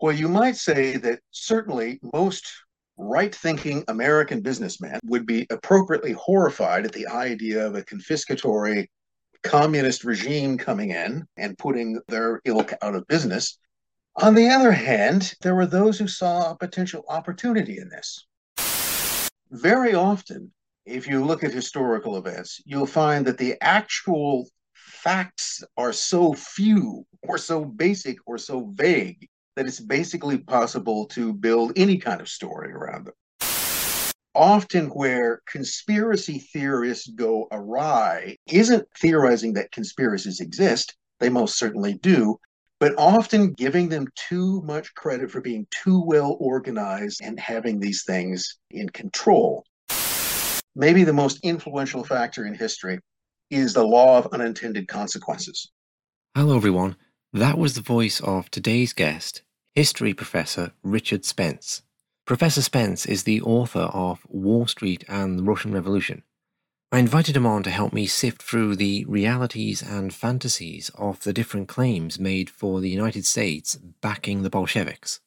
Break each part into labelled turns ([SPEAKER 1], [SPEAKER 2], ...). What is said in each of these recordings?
[SPEAKER 1] Well, you might say that certainly most right thinking American businessmen would be appropriately horrified at the idea of a confiscatory communist regime coming in and putting their ilk out of business. On the other hand, there were those who saw a potential opportunity in this. Very often, if you look at historical events, you'll find that the actual facts are so few or so basic or so vague that it's basically possible to build any kind of story around them. Often, where conspiracy theorists go awry isn't theorizing that conspiracies exist, they most certainly do, but often giving them too much credit for being too well organized and having these things in control. Maybe the most influential factor in history is the law of unintended consequences.
[SPEAKER 2] Hello, everyone. That was the voice of today's guest, history professor Richard Spence. Professor Spence is the author of Wall Street and the Russian Revolution. I invited him on to help me sift through the realities and fantasies of the different claims made for the United States backing the Bolsheviks.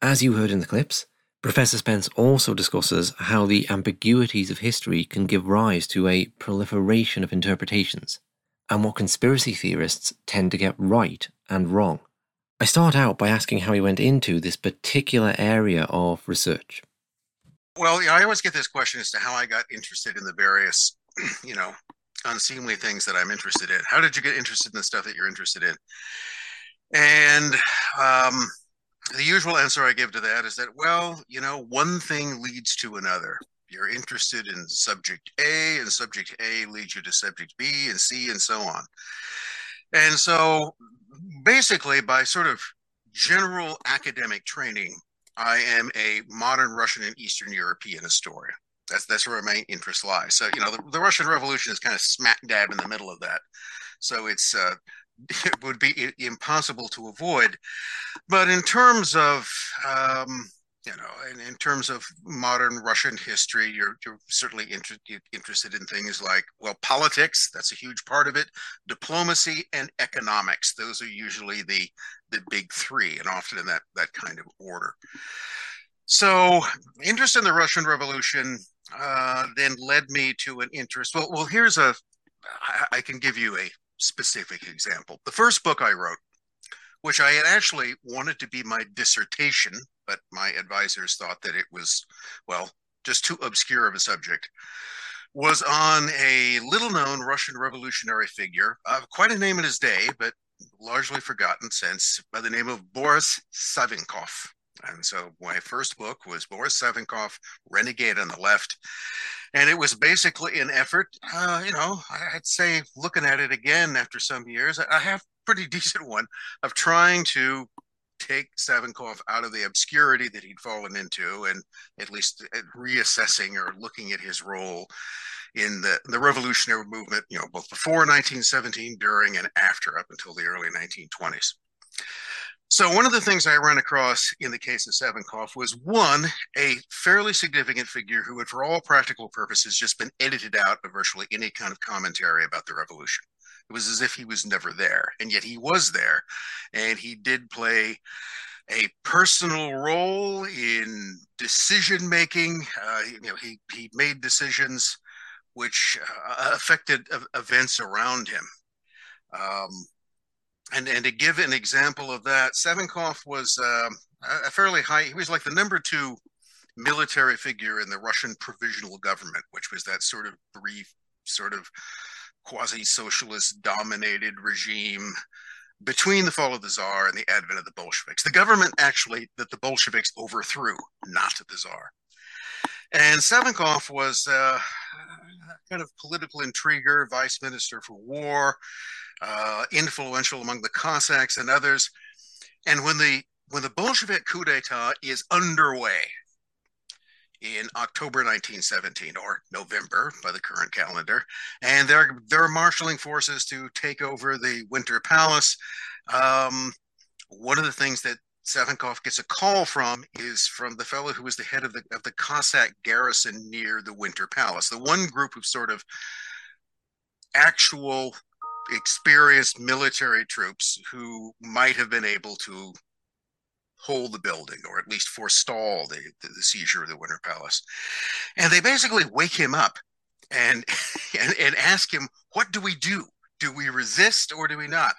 [SPEAKER 2] As you heard in the clips, Professor Spence also discusses how the ambiguities of history can give rise to a proliferation of interpretations, and what conspiracy theorists tend to get right and wrong. I start out by asking how he went into this particular area of research.
[SPEAKER 1] Well, yeah, I always get this question as to how I got interested in the various, you know, unseemly things that I'm interested in. How did you get interested in the stuff that you're interested in? And um, the usual answer I give to that is that, well, you know, one thing leads to another. You're interested in subject A, and subject A leads you to subject B and C and so on. And so basically, by sort of general academic training, I am a modern Russian and Eastern European historian. That's that's where my interest lies. So you know, the, the Russian Revolution is kind of smack dab in the middle of that. So it's uh, it would be impossible to avoid. But in terms of um, you know, in, terms of modern Russian history, you're, you're certainly inter- interested in things like, well, politics, that's a huge part of it, diplomacy, and economics. Those are usually the, the big three, and often in that, that kind of order. So, interest in the Russian Revolution uh, then led me to an interest. Well, well, here's a. I, I can give you a specific example. The first book I wrote, which I had actually wanted to be my dissertation, but my advisors thought that it was, well, just too obscure of a subject, was on a little known Russian revolutionary figure, uh, quite a name in his day, but largely forgotten since, by the name of Boris Savinkov. And so my first book was Boris Savinkov, Renegade on the Left. And it was basically an effort, uh, you know, I'd say looking at it again after some years, I have pretty decent one of trying to take Savinkov out of the obscurity that he'd fallen into and at least uh, reassessing or looking at his role in the, the revolutionary movement, you know, both before 1917, during, and after, up until the early 1920s. So one of the things I ran across in the case of Savinkov was one, a fairly significant figure who had, for all practical purposes, just been edited out of virtually any kind of commentary about the revolution. It was as if he was never there, and yet he was there, and he did play a personal role in decision making. Uh, you know, he he made decisions which uh, affected events around him. Um, and and to give an example of that, Savinkov was uh, a fairly high. He was like the number two military figure in the Russian provisional government, which was that sort of brief, sort of quasi-socialist dominated regime between the fall of the czar and the advent of the Bolsheviks. The government actually that the Bolsheviks overthrew, not the czar. And Savinkov was uh, kind of political intriguer, vice minister for war, uh, influential among the Cossacks and others. And when the when the Bolshevik coup d'état is underway in October 1917 or November by the current calendar, and they're they're marshaling forces to take over the Winter Palace. Um, one of the things that Savinkov gets a call from is from the fellow who was the head of the of the Cossack garrison near the Winter Palace. The one group of sort of actual experienced military troops who might have been able to hold the building or at least forestall the, the, the seizure of the Winter Palace. And they basically wake him up and, and, and ask him, What do we do? Do we resist or do we not?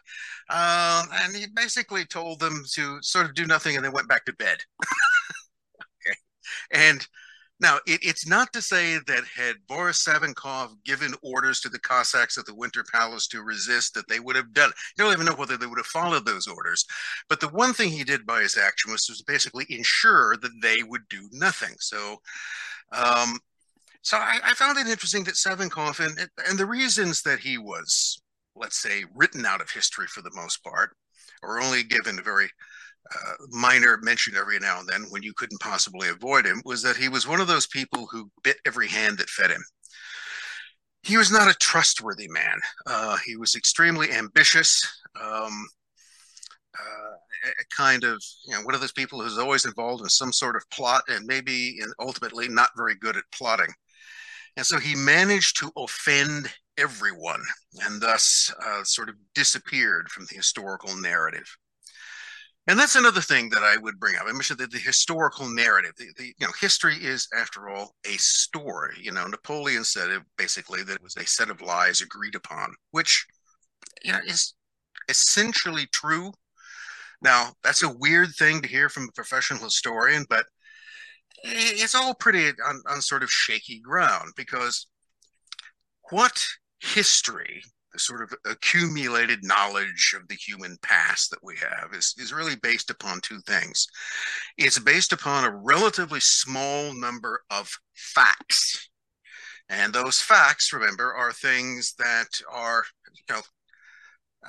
[SPEAKER 1] Uh, and he basically told them to sort of do nothing and they went back to bed. okay. And now, it, it's not to say that had Boris Savinkov given orders to the Cossacks at the Winter Palace to resist, that they would have done it. You don't even know whether they would have followed those orders. But the one thing he did by his action was to basically ensure that they would do nothing. So, um, so I, I, found it interesting that Savinkov and and the reasons that he was, let's say, written out of history for the most part, or only given a very minor mention every now and then when you couldn't possibly avoid him was that he was one of those people who bit every hand that fed him. He was not a trustworthy man. Uh, he was extremely ambitious, um, uh, a kind of you know one of those people who's always involved in some sort of plot and maybe ultimately not very good at plotting. And so he managed to offend everyone and thus uh, sort of disappeared from the historical narrative. And that's another thing that I would bring up. I mentioned that the historical narrative, the, the, you know, history is, after all, a story. You know, Napoleon said it basically that it was a set of lies agreed upon, which, you know, is essentially true. Now, that's a weird thing to hear from a professional historian, but it's all pretty on, on sort of shaky ground because what history the sort of accumulated knowledge of the human past that we have is, is really based upon two things. It's based upon a relatively small number of facts. And those facts, remember, are things that are, you know,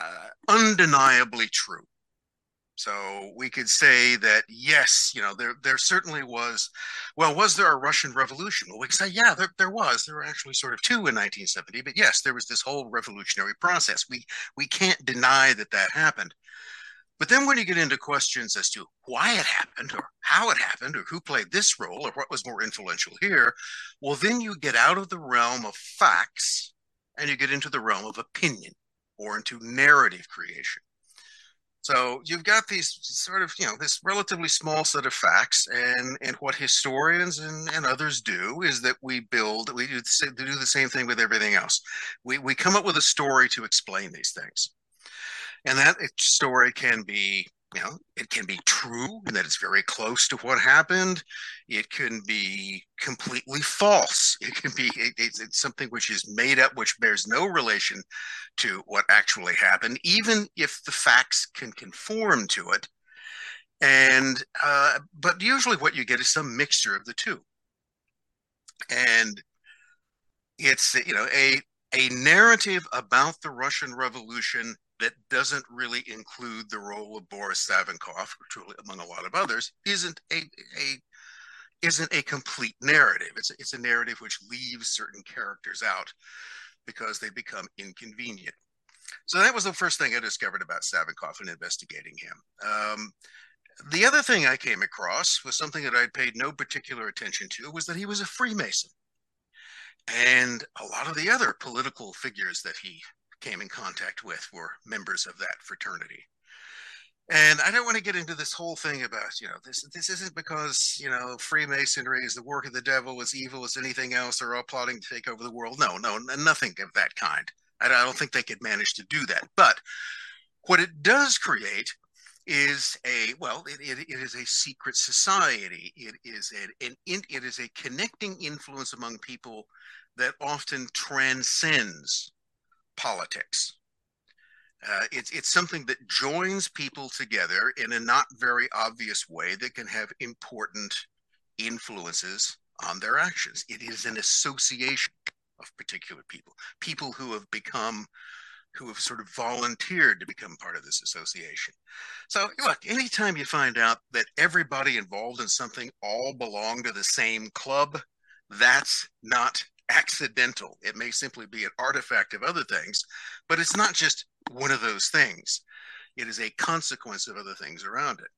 [SPEAKER 1] uh, undeniably true. So we could say that yes, you know, there there certainly was. Well, was there a Russian Revolution? Well, we could say yeah, there there was. There were actually sort of two in 1970, but yes, there was this whole revolutionary process. We we can't deny that that happened. But then when you get into questions as to why it happened, or how it happened, or who played this role, or what was more influential here, well, then you get out of the realm of facts and you get into the realm of opinion or into narrative creation. So you've got these sort of, you know, this relatively small set of facts, and and what historians and, and others do is that we build, we do, do the same thing with everything else. We we come up with a story to explain these things, and that story can be you know it can be true that it's very close to what happened. It can be completely false. It can be it, it's, it's, something which is made up which bears no relation to what actually happened even if the facts can conform to it. And uh, but usually what you get is some mixture of the two. And it's you know a a narrative about the russian revolution that doesn't really include the role of Boris Savinkov, truly among a lot of others, isn't a, a isn't a complete narrative. It's a, it's a narrative which leaves certain characters out because they become inconvenient. So that was the first thing I discovered about Savinkov and investigating him. Um, the other thing I came across was something that I'd paid no particular attention to was that he was a Freemason. And a lot of the other political figures that he came in contact with were members of that fraternity. And I don't want to get into this whole thing about, you know, this this isn't because, you know, Freemasonry is the work of the devil, as evil as anything else, they're all plotting to take over the world. No, no, nothing of that kind. I don't think they could manage to do that. But what it does create is a well it, it, it is a secret society it is an it is a connecting influence among people that often transcends politics. Uh, it's it's something that joins people together in a not very obvious way that can have important influences on their actions. It is an association of particular people, people who have become, who have sort of volunteered to become part of this association. So, look, anytime you find out that everybody involved in something all belong to the same club, that's not accidental. It may simply be an artifact of other things, but it's not just one of those things. It is a consequence of other things around it.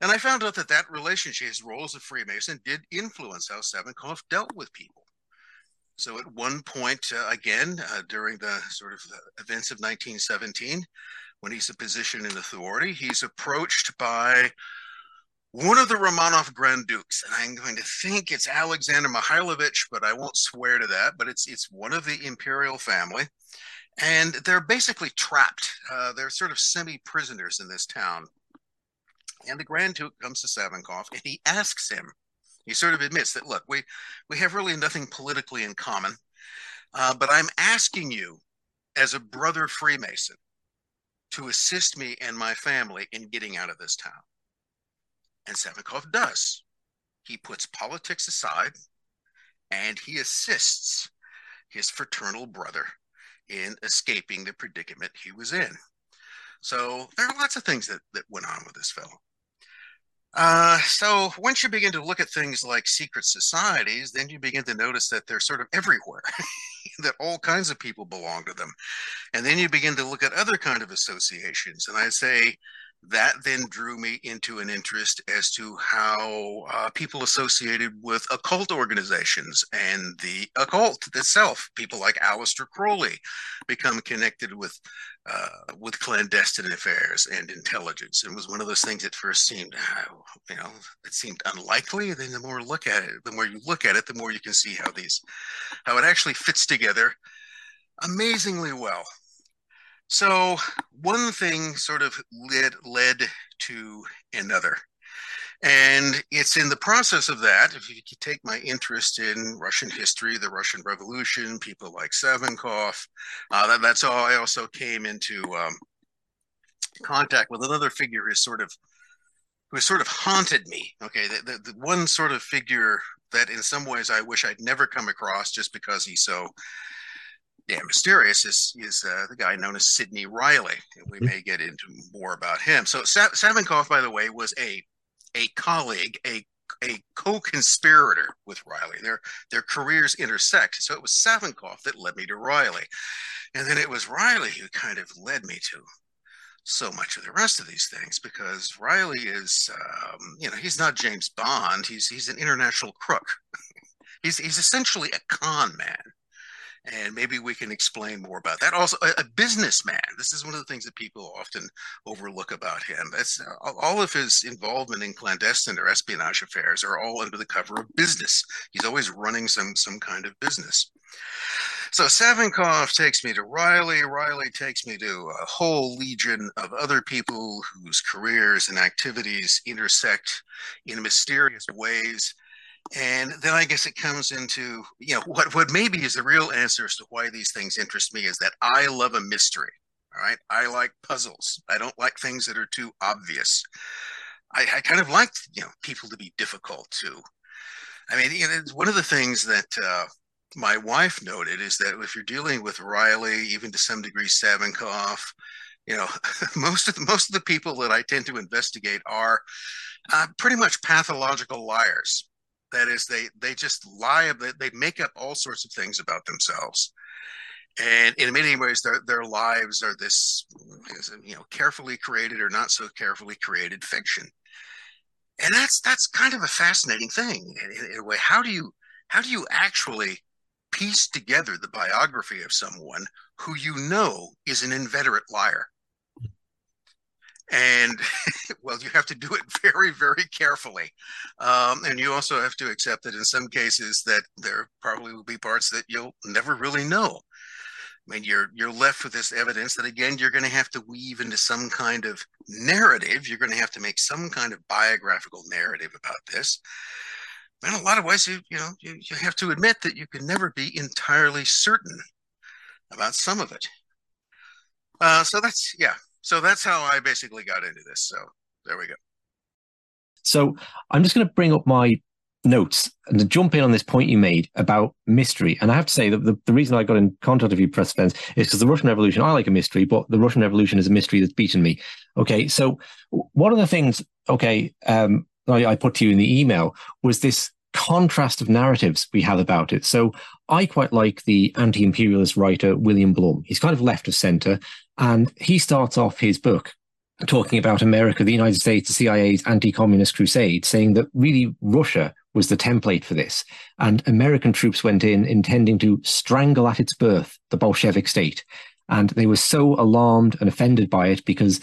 [SPEAKER 1] And I found out that that relationship, his role as a Freemason, did influence how Savinkov dealt with people. So at one point, uh, again, uh, during the sort of the events of 1917, when he's a position in authority, he's approached by one of the Romanov Grand Dukes, and I'm going to think it's Alexander Mihailovich, but I won't swear to that. But it's it's one of the imperial family, and they're basically trapped. Uh, they're sort of semi-prisoners in this town. And the Grand Duke comes to Savinkov, and he asks him. He sort of admits that, look, we we have really nothing politically in common, uh, but I'm asking you, as a brother Freemason, to assist me and my family in getting out of this town. And Savinkov does. He puts politics aside and he assists his fraternal brother in escaping the predicament he was in. So there are lots of things that, that went on with this fellow. Uh, so once you begin to look at things like secret societies, then you begin to notice that they're sort of everywhere, that all kinds of people belong to them. And then you begin to look at other kind of associations. And I say that then drew me into an interest as to how uh, people associated with occult organizations and the occult itself, people like Aleister Crowley, become connected with uh, with clandestine affairs and intelligence. It was one of those things that first seemed, uh, you know, it seemed unlikely. Then the more look at it, the more you look at it, the more you can see how these, how it actually fits together amazingly well. So one thing sort of led led to another. And it's in the process of that, if you take my interest in Russian history, the Russian Revolution, people like Savinkov, uh, that, that's all. I also came into um, contact with another figure who sort of who sort of haunted me. Okay, the, the, the one sort of figure that in some ways I wish I'd never come across just because he's so yeah, mysterious is is uh, the guy known as Sidney Reilly. We mm-hmm. may get into more about him. So Sa- Savinkov, by the way, was a a colleague, a a co-conspirator with Reilly. Their their careers intersect. So it was Savinkov that led me to Reilly, and then it was Reilly who kind of led me to so much of the rest of these things because Reilly is, um, you know, he's not James Bond. He's he's an international crook. he's he's essentially a con man and maybe we can explain more about that. Also, a, a, businessman. This is one of the things that people often overlook about him. That's uh, all of his involvement in clandestine or espionage affairs are all under the cover of business. He's always running some some kind of business. So Savinkov takes me to Reilly. Reilly takes me to a whole legion of other people whose careers and activities intersect in mysterious ways and then I guess it comes into, you know, what, what maybe is the real answer as to why these things interest me is that I love a mystery. All right. I like puzzles. I don't like things that are too obvious. I, I kind of like, you know, people to be difficult too. I mean, you know, one of the things that uh, my wife noted is that if you're dealing with Reilly, even to some degree Savinkov, you know, most of the, most of the people that I tend to investigate are uh, pretty much pathological liars. That is, they they just lie. They, make up all sorts of things about themselves, and in many ways, their their lives are this, you know, carefully created or not so carefully created fiction. And that's that's kind of a fascinating thing in, in a way. How do you how do you actually piece together the biography of someone who you know is an inveterate liar? And well you have to do it very very carefully um, and you also have to accept that in some cases that there probably will be parts that you'll never really know. I mean you're you're left with this evidence that again you're going to have to weave into some kind of narrative. You're going to have to make some kind of biographical narrative about this. In a lot of ways you you know you, you have to admit that you can never be entirely certain about some of it. Uh, so that's yeah so that's how I basically got into this. So there we go.
[SPEAKER 2] So I'm just going to bring up my notes and to jump in on this point you made about mystery. And I have to say that the, the reason I got in contact with you, Press Spence, is because the Russian Revolution, I like a mystery, but the Russian Revolution is a mystery that's beaten me. Okay. So one of the things, okay, um, I, I put to you in the email was this contrast of narratives we have about it. So I quite like the anti-imperialist writer William Blum. He's kind of left of center, and he starts off his book talking about America, the United States, the CIA's anti-communist crusade, saying that really Russia was the template for this, and American troops went in intending to strangle at its birth the Bolshevik state, and they were so alarmed and offended by it because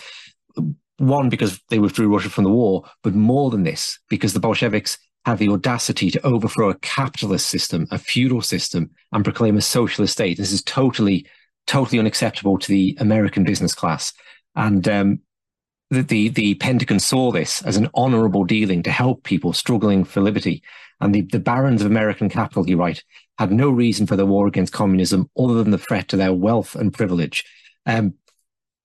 [SPEAKER 2] one, because they withdrew Russia from the war, but more than this, because the Bolsheviks had the audacity to overthrow a capitalist system, a feudal system, and proclaim a socialist state. This is totally, totally unacceptable to the American business class. And um, the, the, the Pentagon saw this as an honorable dealing to help people struggling for liberty. And the, the barons of American capital, you write, had no reason for the war against communism other than the threat to their wealth and privilege. Um,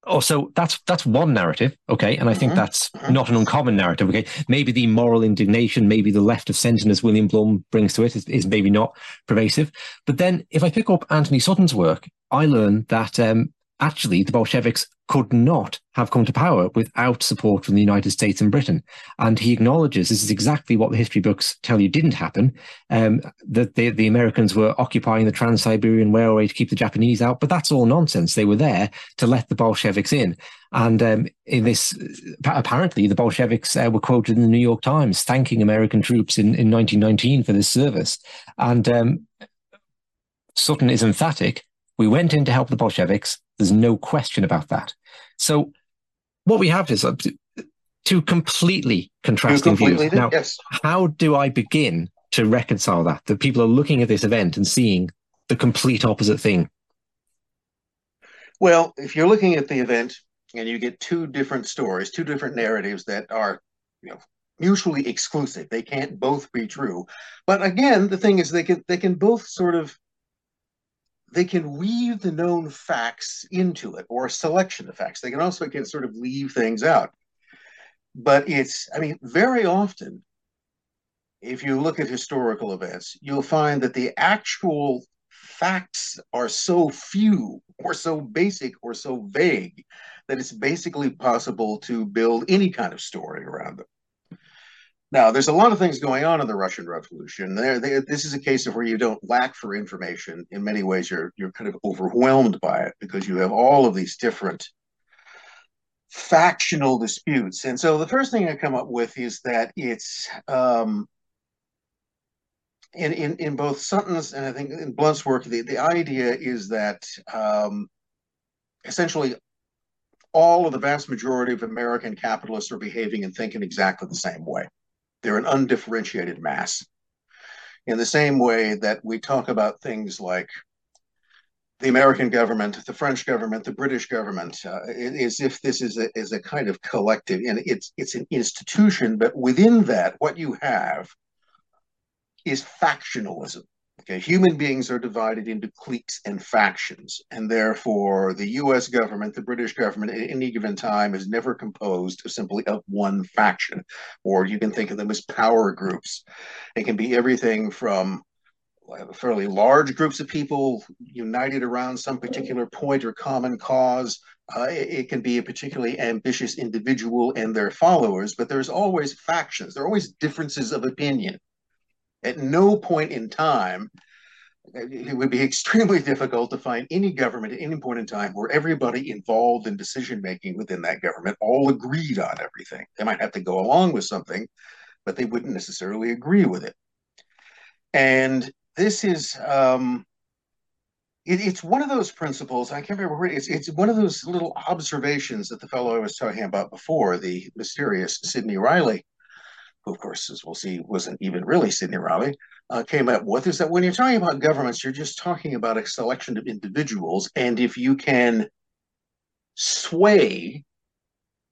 [SPEAKER 2] Oh, so that's that's one narrative, okay, and I think mm-hmm. that's not an uncommon narrative, okay. Maybe the moral indignation, maybe the left of sentiment, as William Blum brings to it, is, is maybe not pervasive. But then, if I pick up anthony Sutton's work, I learn that um, actually the Bolsheviks could not have come to power without support from the United States and Britain. And he acknowledges this is exactly what the history books tell you didn't happen, um, that the, Americans were occupying the Trans Siberian Railway to keep the Japanese out. But that's all nonsense. They were there to let the Bolsheviks in. And um, in this, apparently, the Bolsheviks uh, were quoted in the New York Times thanking American troops in, in 1919 for this service. And um, Sutton is emphatic. We went in to help the Bolsheviks there's no question about that. So what we have is uh, two completely contrasting completely views. Now, yes. how do I begin to reconcile that? That people are looking at this event and seeing the complete opposite thing.
[SPEAKER 1] Well, if you're looking at the event and you get two different stories, two different narratives that are, you know, mutually exclusive, they can't both be true. But again, the thing is, they can they can both sort of they can weave the known facts into it or a selection of facts. They can also can sort of leave things out. But it's, I mean, very often, if you look at historical events, you'll find that the actual facts are so few or so basic or so vague that it's basically possible to build any kind of story around them. Now, there's a lot of things going on in the Russian Revolution. There, this is a case of where you don't lack for information. In many ways, you're you're kind of overwhelmed by it because you have all of these different factional disputes. And so, the first thing I come up with is that it's um, in in in both Sutton's and I think in Blum's work, the the idea is that um, essentially all of the vast majority of American capitalists are behaving and thinking exactly the same way. They're an undifferentiated mass. In the same way that we talk about things like the American government, the French government, the British government, uh, as if this is a, is a kind of collective, and it's it's an institution, but within that, what you have is factionalism. Okay, human beings are divided into cliques and factions, and therefore the U.S. government, the British government, at any given time is never composed of simply of one faction, or you can think of them as power groups. It can be everything from fairly large groups of people united around some particular point or common cause. Uh, it, it, can be a particularly ambitious individual and their followers, but there's always factions. There are always differences of opinion. At no point in time, it would be extremely difficult to find any government at any point in time where everybody involved in decision making within that government all agreed on everything. They might have to go along with something, but they wouldn't necessarily agree with it. And this is um, it, it's one of those principles. I can't remember. It's it's one of those little observations that the fellow I was talking about before, the mysterious Sidney Reilly, who, of course, as we'll see, wasn't even really Sidney Reilly, uh, came up with is that when you're talking about governments, you're just talking about a selection of individuals. And if you can sway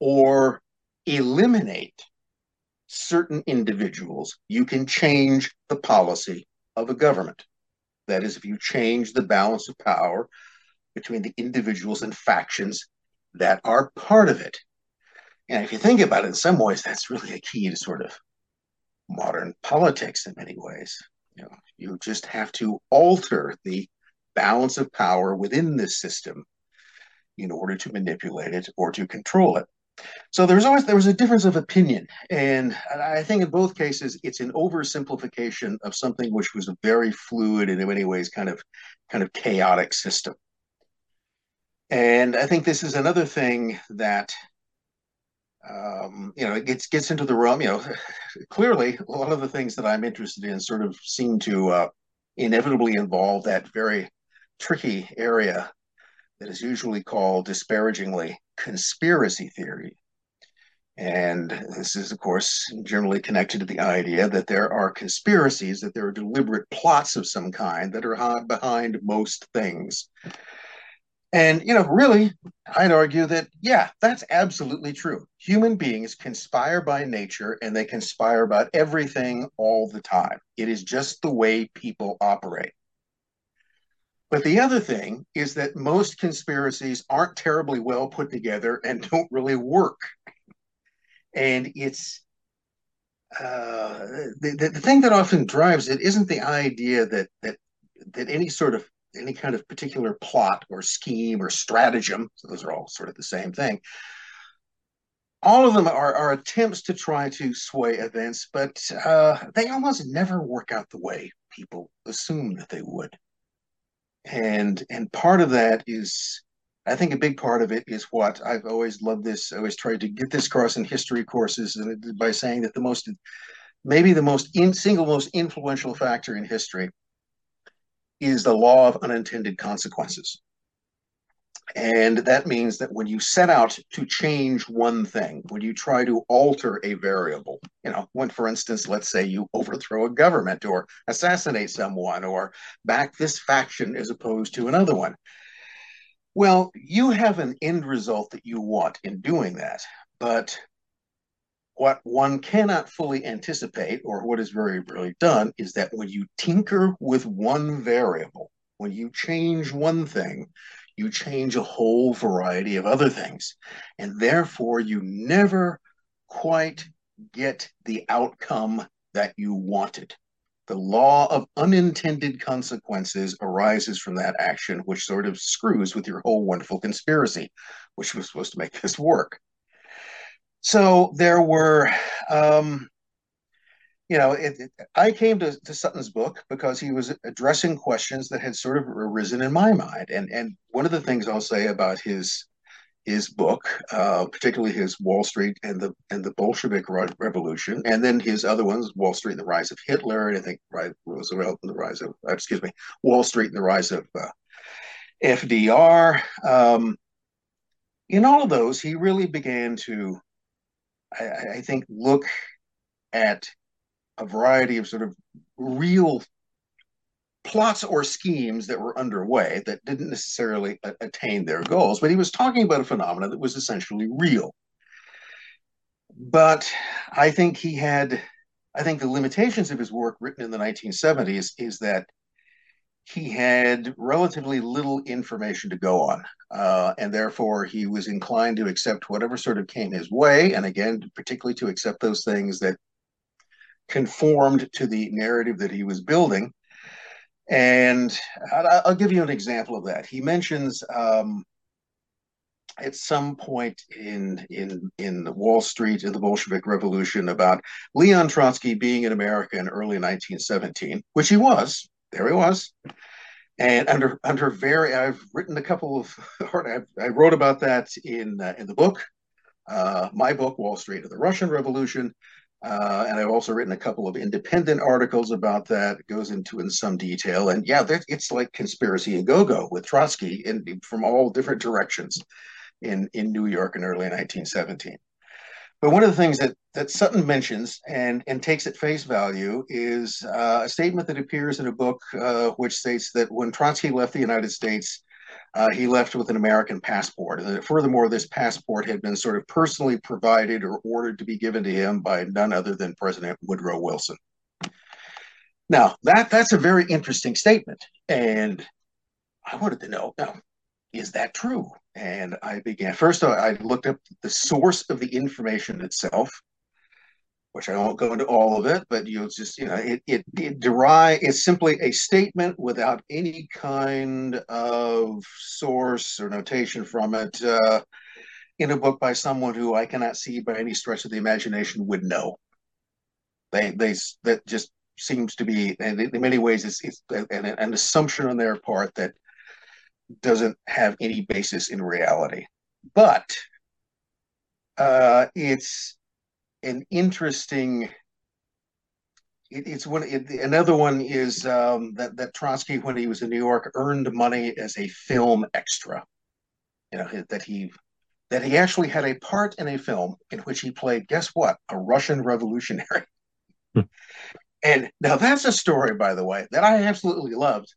[SPEAKER 1] or eliminate certain individuals, you can change the policy of a government. That is, if you change the balance of power between the individuals and factions that are part of it. And if you think about it, in some ways, that's really a key to sort of modern politics in many ways. You know, you just have to alter the balance of power within this system in order to manipulate it or to control it. So there's always there was a difference of opinion, and I think in both cases it's an oversimplification of something which was a very fluid and in many ways kind of kind of chaotic system. And I think this is another thing that um, you know, it gets gets into the realm. You know, clearly a lot of the things that I'm interested in sort of seem to uh, inevitably involve that very tricky area that is usually called disparagingly conspiracy theory. And this is, of course, generally connected to the idea that there are conspiracies, that there are deliberate plots of some kind that are behind most things. And, you know, really, I'd argue that, yeah, that's absolutely true. Human beings conspire by nature and they conspire about everything all the time. It is just the way people operate. But the other thing is that most conspiracies aren't terribly well put together and don't really work. And it's uh, the, the, thing that often drives it isn't the idea that that that any sort of any kind of particular plot or scheme or stratagem, so those are all sort of the same thing. All of them are, are attempts to try to sway events, but uh, they almost never work out the way people assume that they would. And and part of that is, I think a big part of it is what I've always loved this. I always tried to get this across in history courses, and by saying that the most, maybe the most in, single most influential factor in history is the law of unintended consequences. And that means that when you set out to change one thing, when you try to alter a variable, you know, when, for instance, let's say you overthrow a government or assassinate someone or back this faction as opposed to another one, well, you have an end result that you want in doing that. But what one cannot fully anticipate, or what is very rarely done, is that when you tinker with one variable, when you change one thing, you change a whole variety of other things. And therefore, you never quite get the outcome that you wanted. The law of unintended consequences arises from that action, which sort of screws with your whole wonderful conspiracy, which was supposed to make this work. So there were, um, you know, it, it, I came to, to, Sutton's book because he was addressing questions that had sort of arisen in my mind. And and one of the things I'll say about his his book, uh, particularly his Wall Street and the and the Bolshevik Revolution, and then his other ones, Wall Street and the Rise of Hitler, and I think Roosevelt and the rise of, uh, excuse me, Wall Street and the rise of uh, FDR. Um, in all of those, he really began to I, I think, look at a variety of sort of real plots or schemes that were underway that didn't necessarily attain their goals, but he was talking about a phenomenon that was essentially real. But I think he had, I think the limitations of his work written in the 1970s is that he had relatively little information to go on, uh, and therefore he was inclined to accept whatever sort of came his way, and again, particularly to accept those things that conformed to the narrative that he was building. And I'll give you an example of that. He mentions um, at some point in in in Wall Street in the Bolshevik Revolution about Leon Trotsky being in America in early 1917, which he was there he was. And under under very, I've written a couple of, I wrote about that in uh, in the book, uh, my book, Wall Street and the Russian Revolution, uh, and I've also written a couple of independent articles about that. It goes into in some detail, and yeah, it's like conspiracy and go-go with Trotsky in, from all different directions in in New York in early 1917. But one of the things that, that Sutton mentions and, and takes at face value is uh, a statement that appears in a book uh, which states that when Trotsky left the United States, uh, he left with an American passport. And furthermore, this passport had been sort of personally provided or ordered to be given to him by none other than President Woodrow Wilson. Now, that that's a very interesting statement. And I wanted to know now, is that true? And I began first. I looked up the source of the information itself, which I won't go into all of it, but you'll just you know it it, it derive it's simply a statement without any kind of source or notation from it uh, in a book by someone who I cannot see by any stretch of the imagination would know. They they that just seems to be, in many ways, it's, it's an, an assumption on their part that doesn't have any basis in reality. But uh, it's an interesting. It, it's one. It, another one is um, that that Trotsky, when he was in New York, earned money as a film extra. You know that he that he actually had a part in a film in which he played, guess what, a Russian revolutionary. Hmm. and now that's a story, by the way, that I absolutely loved.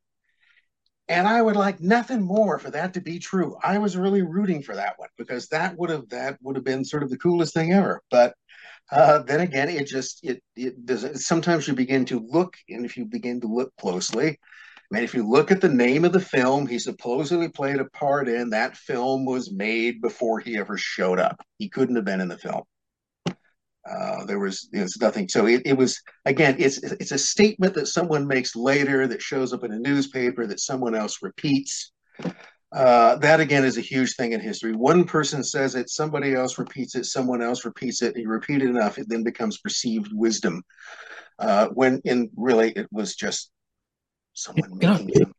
[SPEAKER 1] And I would like nothing more for that to be true. I was really rooting for that one because that would have that would have been sort of the coolest thing ever. But uh, then again, it just it it does. Sometimes you begin to look, and if you begin to look closely, I mean, if you look at the name of the film he supposedly played a part in, that film was made before he ever showed up. He couldn't have been in the film. Uh, there was there's nothing. So it, it was again, it's it's a statement that someone makes later that shows up in a newspaper that someone else repeats. Uh, that again is a huge thing in history. One person says it, somebody else repeats it, someone else repeats it. And you repeat it enough, it then becomes perceived wisdom. Uh, when in really it was just someone making.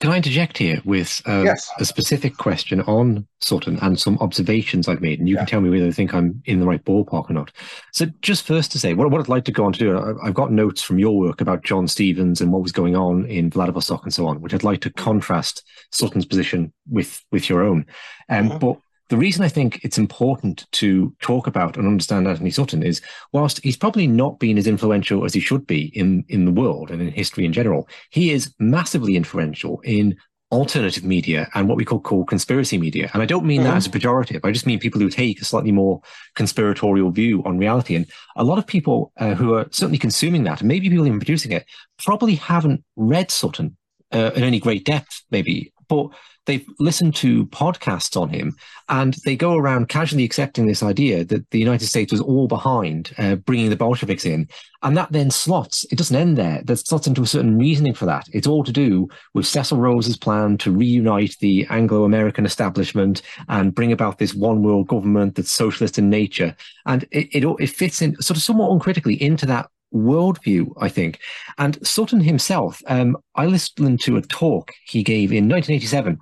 [SPEAKER 2] Can I interject here with um, yes. a specific question on Sutton and some observations I've made, and you yeah. can tell me whether you think I'm in the right ballpark or not. So, just first to say, what, what I'd like to go on to do, I've got notes from your work about John Stevens and what was going on in Vladivostok and so on, which I'd like to contrast Sutton's position with with your own. Um, mm-hmm. But the reason I think it's important to talk about and understand Anthony Sutton is whilst he's probably not been as influential as he should be in, in the world and in history in general, he is massively influential in alternative media and what we call, call conspiracy media. And I don't mean mm-hmm. that as a pejorative. I just mean people who take a slightly more conspiratorial view on reality. And a lot of people uh, who are certainly consuming that, and maybe people even producing it, probably haven't read Sutton uh, in any great depth, maybe, but they've listened to podcasts on him and they go around casually accepting this idea that the United States was all behind uh, bringing the Bolsheviks in. And that then slots, it doesn't end there. That slots into a certain reasoning for that. It's all to do with Cecil Rhodes' plan to reunite the Anglo American establishment and bring about this one world government that's socialist in nature. And it, it, it fits in sort of somewhat uncritically into that worldview, I think. And Sutton himself, um, I listened to a talk he gave in 1987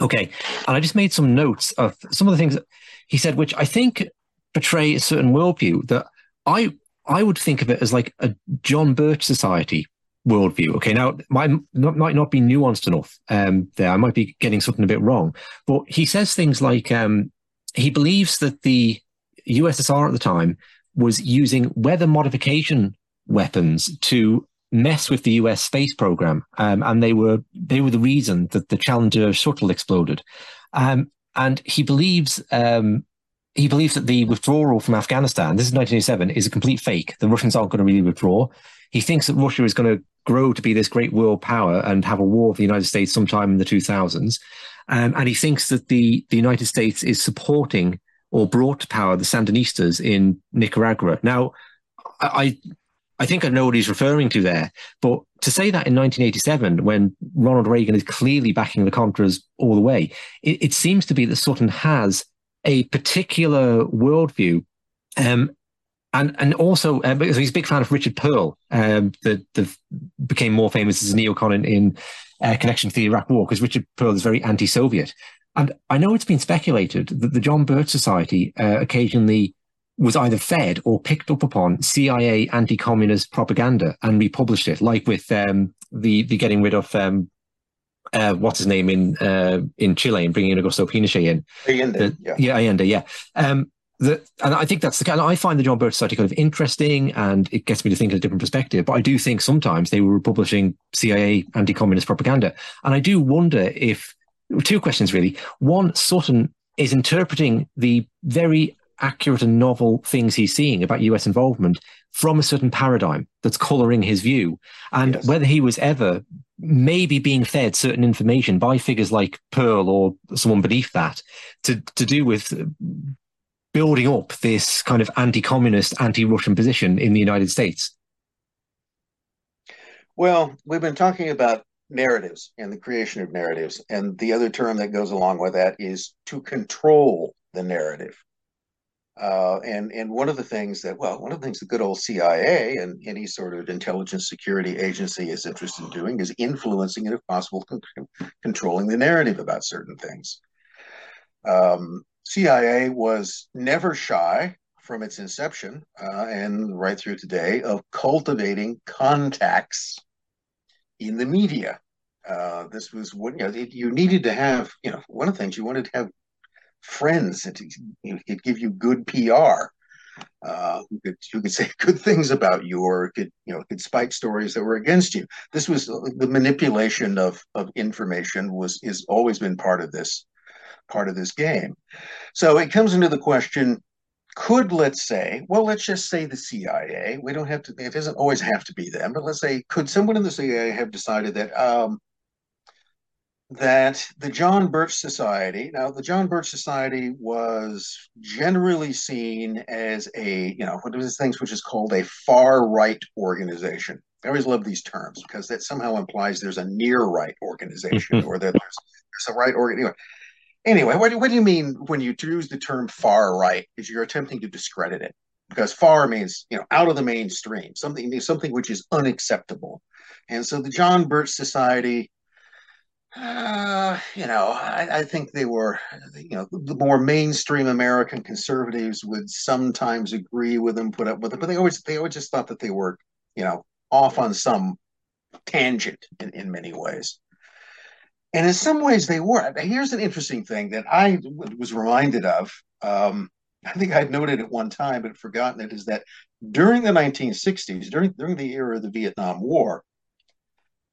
[SPEAKER 2] Okay. And I just made some notes of some of the things that he said, which I think betray a certain worldview that I I would think of it as like a John Birch Society worldview. Okay, now my not, might not be nuanced enough um, there. I might be getting something a bit wrong, but he says things like um, he believes that the USSR at the time was using weather modification weapons to mess with the US space program, um, and they were they were the reason that the Challenger shuttle exploded. Um, and he believes um, he believes that the withdrawal from Afghanistan, this is 1987, is a complete fake. The Russians aren't going to really withdraw. He thinks that Russia is going to grow to be this great world power and have a war with the United States sometime in the 2000s. Um, and he thinks that the, the United States is supporting or brought to power the Sandinistas in Nicaragua. Now, I, I think I know what he's referring to there. But to say that in 1987, when Ronald Reagan is clearly backing the Contras all the way, it, it seems to be that Sutton has a particular worldview. Um, and and also because he's a big fan of Richard Perle, um, that became more famous as a neocon in, in uh, connection to the Iraq War, because Richard Perle is very anti-Soviet. And I know it's been speculated that the John Birch Society uh, occasionally was either fed or picked up upon CIA anti-communist propaganda and republished it, like with um, the the getting rid of um, uh, what's his name in uh, in Chile and bringing Augusto Pinochet in.
[SPEAKER 1] Allende, the, yeah.
[SPEAKER 2] yeah, Allende, yeah. Um, the, and I think that's the kind. I find the John Birch Society kind of interesting, and it gets me to think in a different perspective. But I do think sometimes they were publishing CIA anti-communist propaganda, and I do wonder if two questions really. One, Sutton is interpreting the very accurate and novel things he's seeing about US involvement from a certain paradigm that's coloring his view. And yes. whether he was ever maybe being fed certain information by figures like Perle or someone beneath that to, to do with building up this kind of anti-communist, anti-Russian position in the United States.
[SPEAKER 1] Well, we've been talking about narratives and the creation of narratives. And the other term that goes along with that is to control the narrative. Uh, and and one of the things that well, one of the things the good old CIA and any sort of intelligence security agency is interested in doing is influencing and, if possible, con- controlling the narrative about certain things. Um, CIA was never shy from its inception uh, and right through today of cultivating contacts in the media. Uh, this was what you know. You needed to have. You know, one of the things you wanted to have friends that could give you good PR, uh, who could who could say good things about you, or could you know could spike stories that were against you. This was the manipulation of of information was is always been part of this part of this game. So it comes into the question could let's say well let's just say the cia we don't have to it doesn't always have to be them but let's say could someone in the cia have decided that um, that the John Birch Society, now the John Birch Society was generally seen as a, you know, one of those things which is called a far right organization. I always love these terms because that somehow implies there's a near right organization or that there's, there's a right organization. Anyway, anyway what, do, what do you mean when you use the term far right? Is you're attempting to discredit it because far means you know out of the mainstream, something something which is unacceptable. And so the John Birch Society uh, you know, I, I, think they were, you know, the more mainstream American conservatives would sometimes agree with them, put up with it, but they always they always just thought that they were, you know, off on some tangent in, in many ways. And in some ways they were. Here's an interesting thing that I was reminded of. Um, I think I'd noted it one time, but forgotten it, is that during the 1960s, during during the era of the Vietnam War,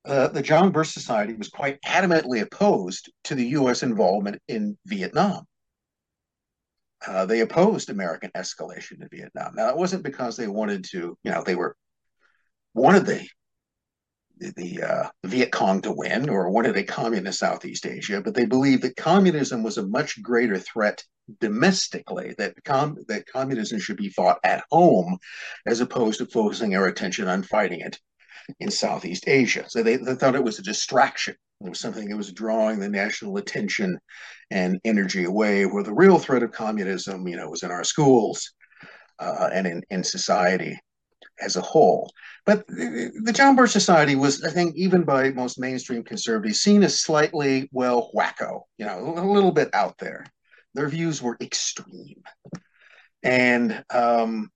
[SPEAKER 1] uh, the John Birch Society was quite adamantly opposed to the U.S. involvement in Vietnam. Uh, they opposed American escalation in Vietnam. Now, it wasn't because they wanted to, you know, they were wanted the the, uh, Viet Cong to win or wanted a communist Southeast Asia, but they believed that communism was a much greater threat domestically. That com- that communism should be fought at home, as opposed to focusing our attention on fighting it in Southeast Asia. So they, they thought it was a distraction. It was something that was drawing the national attention and energy away, where the real threat of communism, you know, was in our schools uh, and in, in society as a whole. But the John Birch Society was, I think, even by most mainstream conservatives, seen as slightly, well, wacko, you know, a little bit out there. Their views were extreme. And um,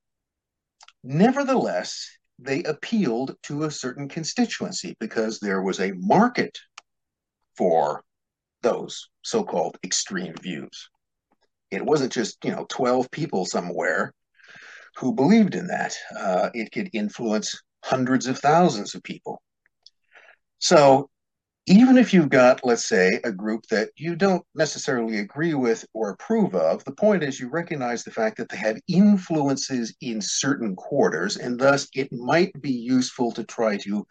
[SPEAKER 1] nevertheless, they appealed to a certain constituency because there was a market for those so-called extreme views. It wasn't just you know 12 people somewhere who believed in that. Uh, it could influence hundreds of thousands of people. So even if you've got, let's say, a group that you don't necessarily agree with or approve of, the point is you recognize the fact that they have influences in certain quarters, and thus it might be useful to try to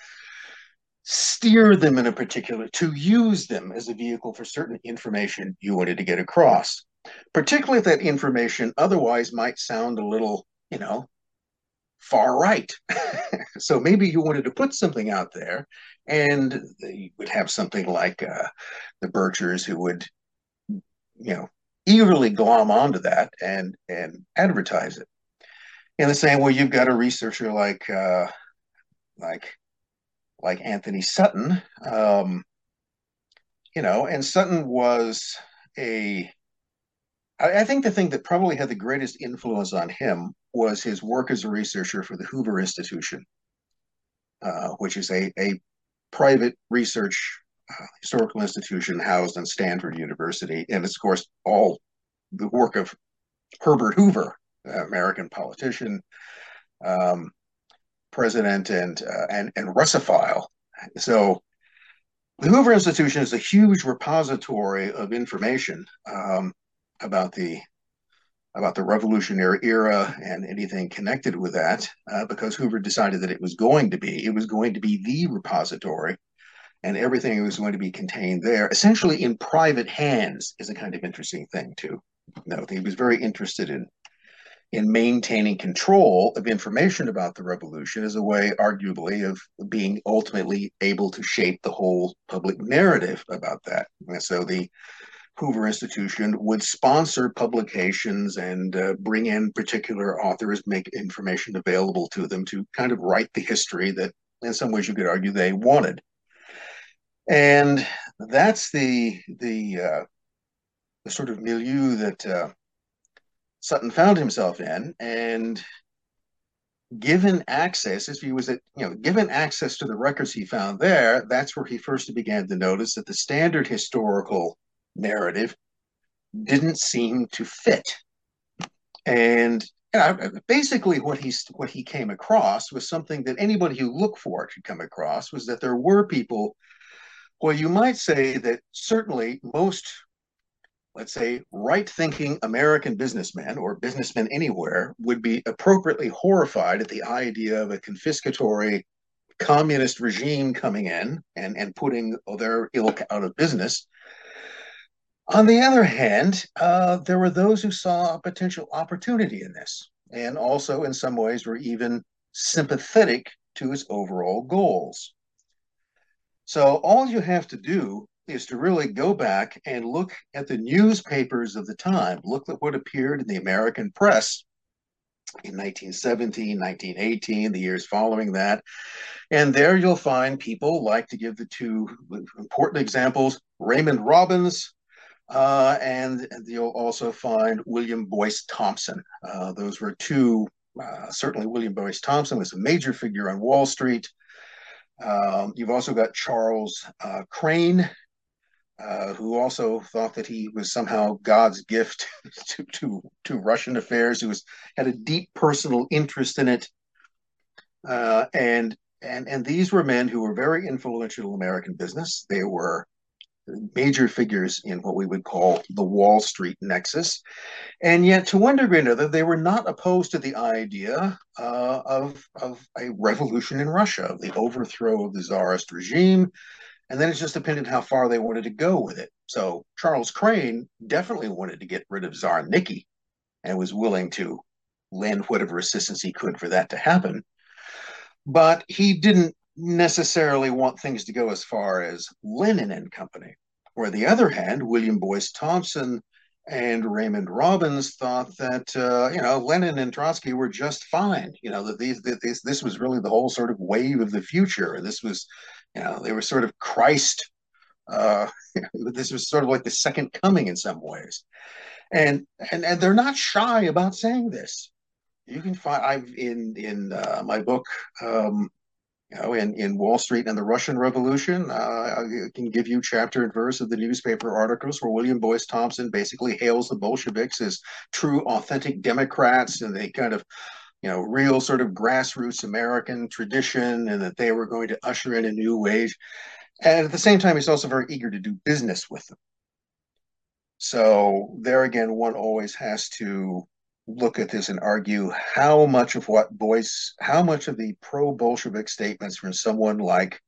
[SPEAKER 1] steer them in a particular, to use them as a vehicle for certain information you wanted to get across. Particularly if that information otherwise might sound a little, you know, far right. so maybe you wanted to put something out there and you would have something like uh, the Birchers who would, you know, eagerly glom onto that and and advertise it. In the same way, you've got a researcher like uh, like like Antony Sutton, um, you know, and Sutton was a. I, think the thing that probably had the greatest influence on him was his work as a researcher for the Hoover Institution, uh, which is a, a private research uh, historical institution housed in Stanford University. And it's, of course, all the work of Herbert Hoover, American politician, um, president, and, uh, and, and Russophile. So the Hoover Institution is a huge repository of information um, about the about the Revolutionary era and anything connected with that, uh, because Hoover decided that it was going to be. It was going to be the repository, and everything was going to be contained there, essentially in private hands, is a kind of interesting thing to note. He was very interested in in maintaining control of information about the revolution as a way, arguably, of being ultimately able to shape the whole public narrative about that. And so the Hoover Institution would sponsor publications and uh, bring in particular authors, make information available to them to kind of write the history that, in some ways, you could argue they wanted. And that's the the, uh, the sort of milieu that uh, Sutton found himself in, and given access, as he was at, you know, given access to the records he found there, that's where he first began to notice that the standard historical narrative didn't seem to fit. And you know, basically what he's what he came across was something that anybody who looked for it should come across was that there were people well you might say that certainly most let's say right thinking american businessmen or businessmen anywhere would be appropriately horrified at the idea of a confiscatory communist regime coming in and, and putting their ilk out of business. On the other hand, uh, there were those who saw a potential opportunity in this, and also in some ways were even sympathetic to its overall goals. So all you have to do is to really go back and look at the newspapers of the time, look at what appeared in the American press in 1917, 1918, the years following that. And there you'll find people like to give the two important examples Raymond Robins, uh, and you'll also find William Boyce Thompson. Uh, those were two, uh, certainly William Boyce Thompson was a major figure on Wall Street. Um, you've also got Charles uh, Crane, uh, who also thought that he was somehow God's gift to, to, to Russian affairs, who was, had a deep personal interest in it. Uh, and, and, and these were men who were very influential in American business. They were major figures in what we would call the Wall Street nexus. And yet, to one degree or another, they were not opposed to the idea uh, of, of a revolution in Russia, the overthrow of the Tsarist regime, and then it just depended how far they wanted to go with it. So Charles Crane definitely wanted to get rid of Tsar Nicky and was willing to lend whatever assistance he could for that to happen. But he didn't necessarily want things to go as far as Lenin and company. Or the other hand, William Boyce Thompson and Raymond Robins thought that uh, you know Lenin and Trotsky were just fine. You know that these, that these this was really the whole sort of wave of the future. This was you know, they were sort of Christ. Uh, this was sort of like the second coming in some ways, and and and they're not shy about saying this. You can find I've in in uh, my book. Um, you know, in, in Wall Street and the Russian Revolution, uh, I can give you chapter and verse of the newspaper articles where William Boyce Thompson basically hails the Bolsheviks as true, authentic Democrats, and they kind of you know, real sort of grassroots American tradition and that they were going to usher in a new wage. And at the same time, he's also very eager to do business with them. So there again, one always has to look at this and argue how much of what voice, how much of the pro-Bolshevik statements from someone like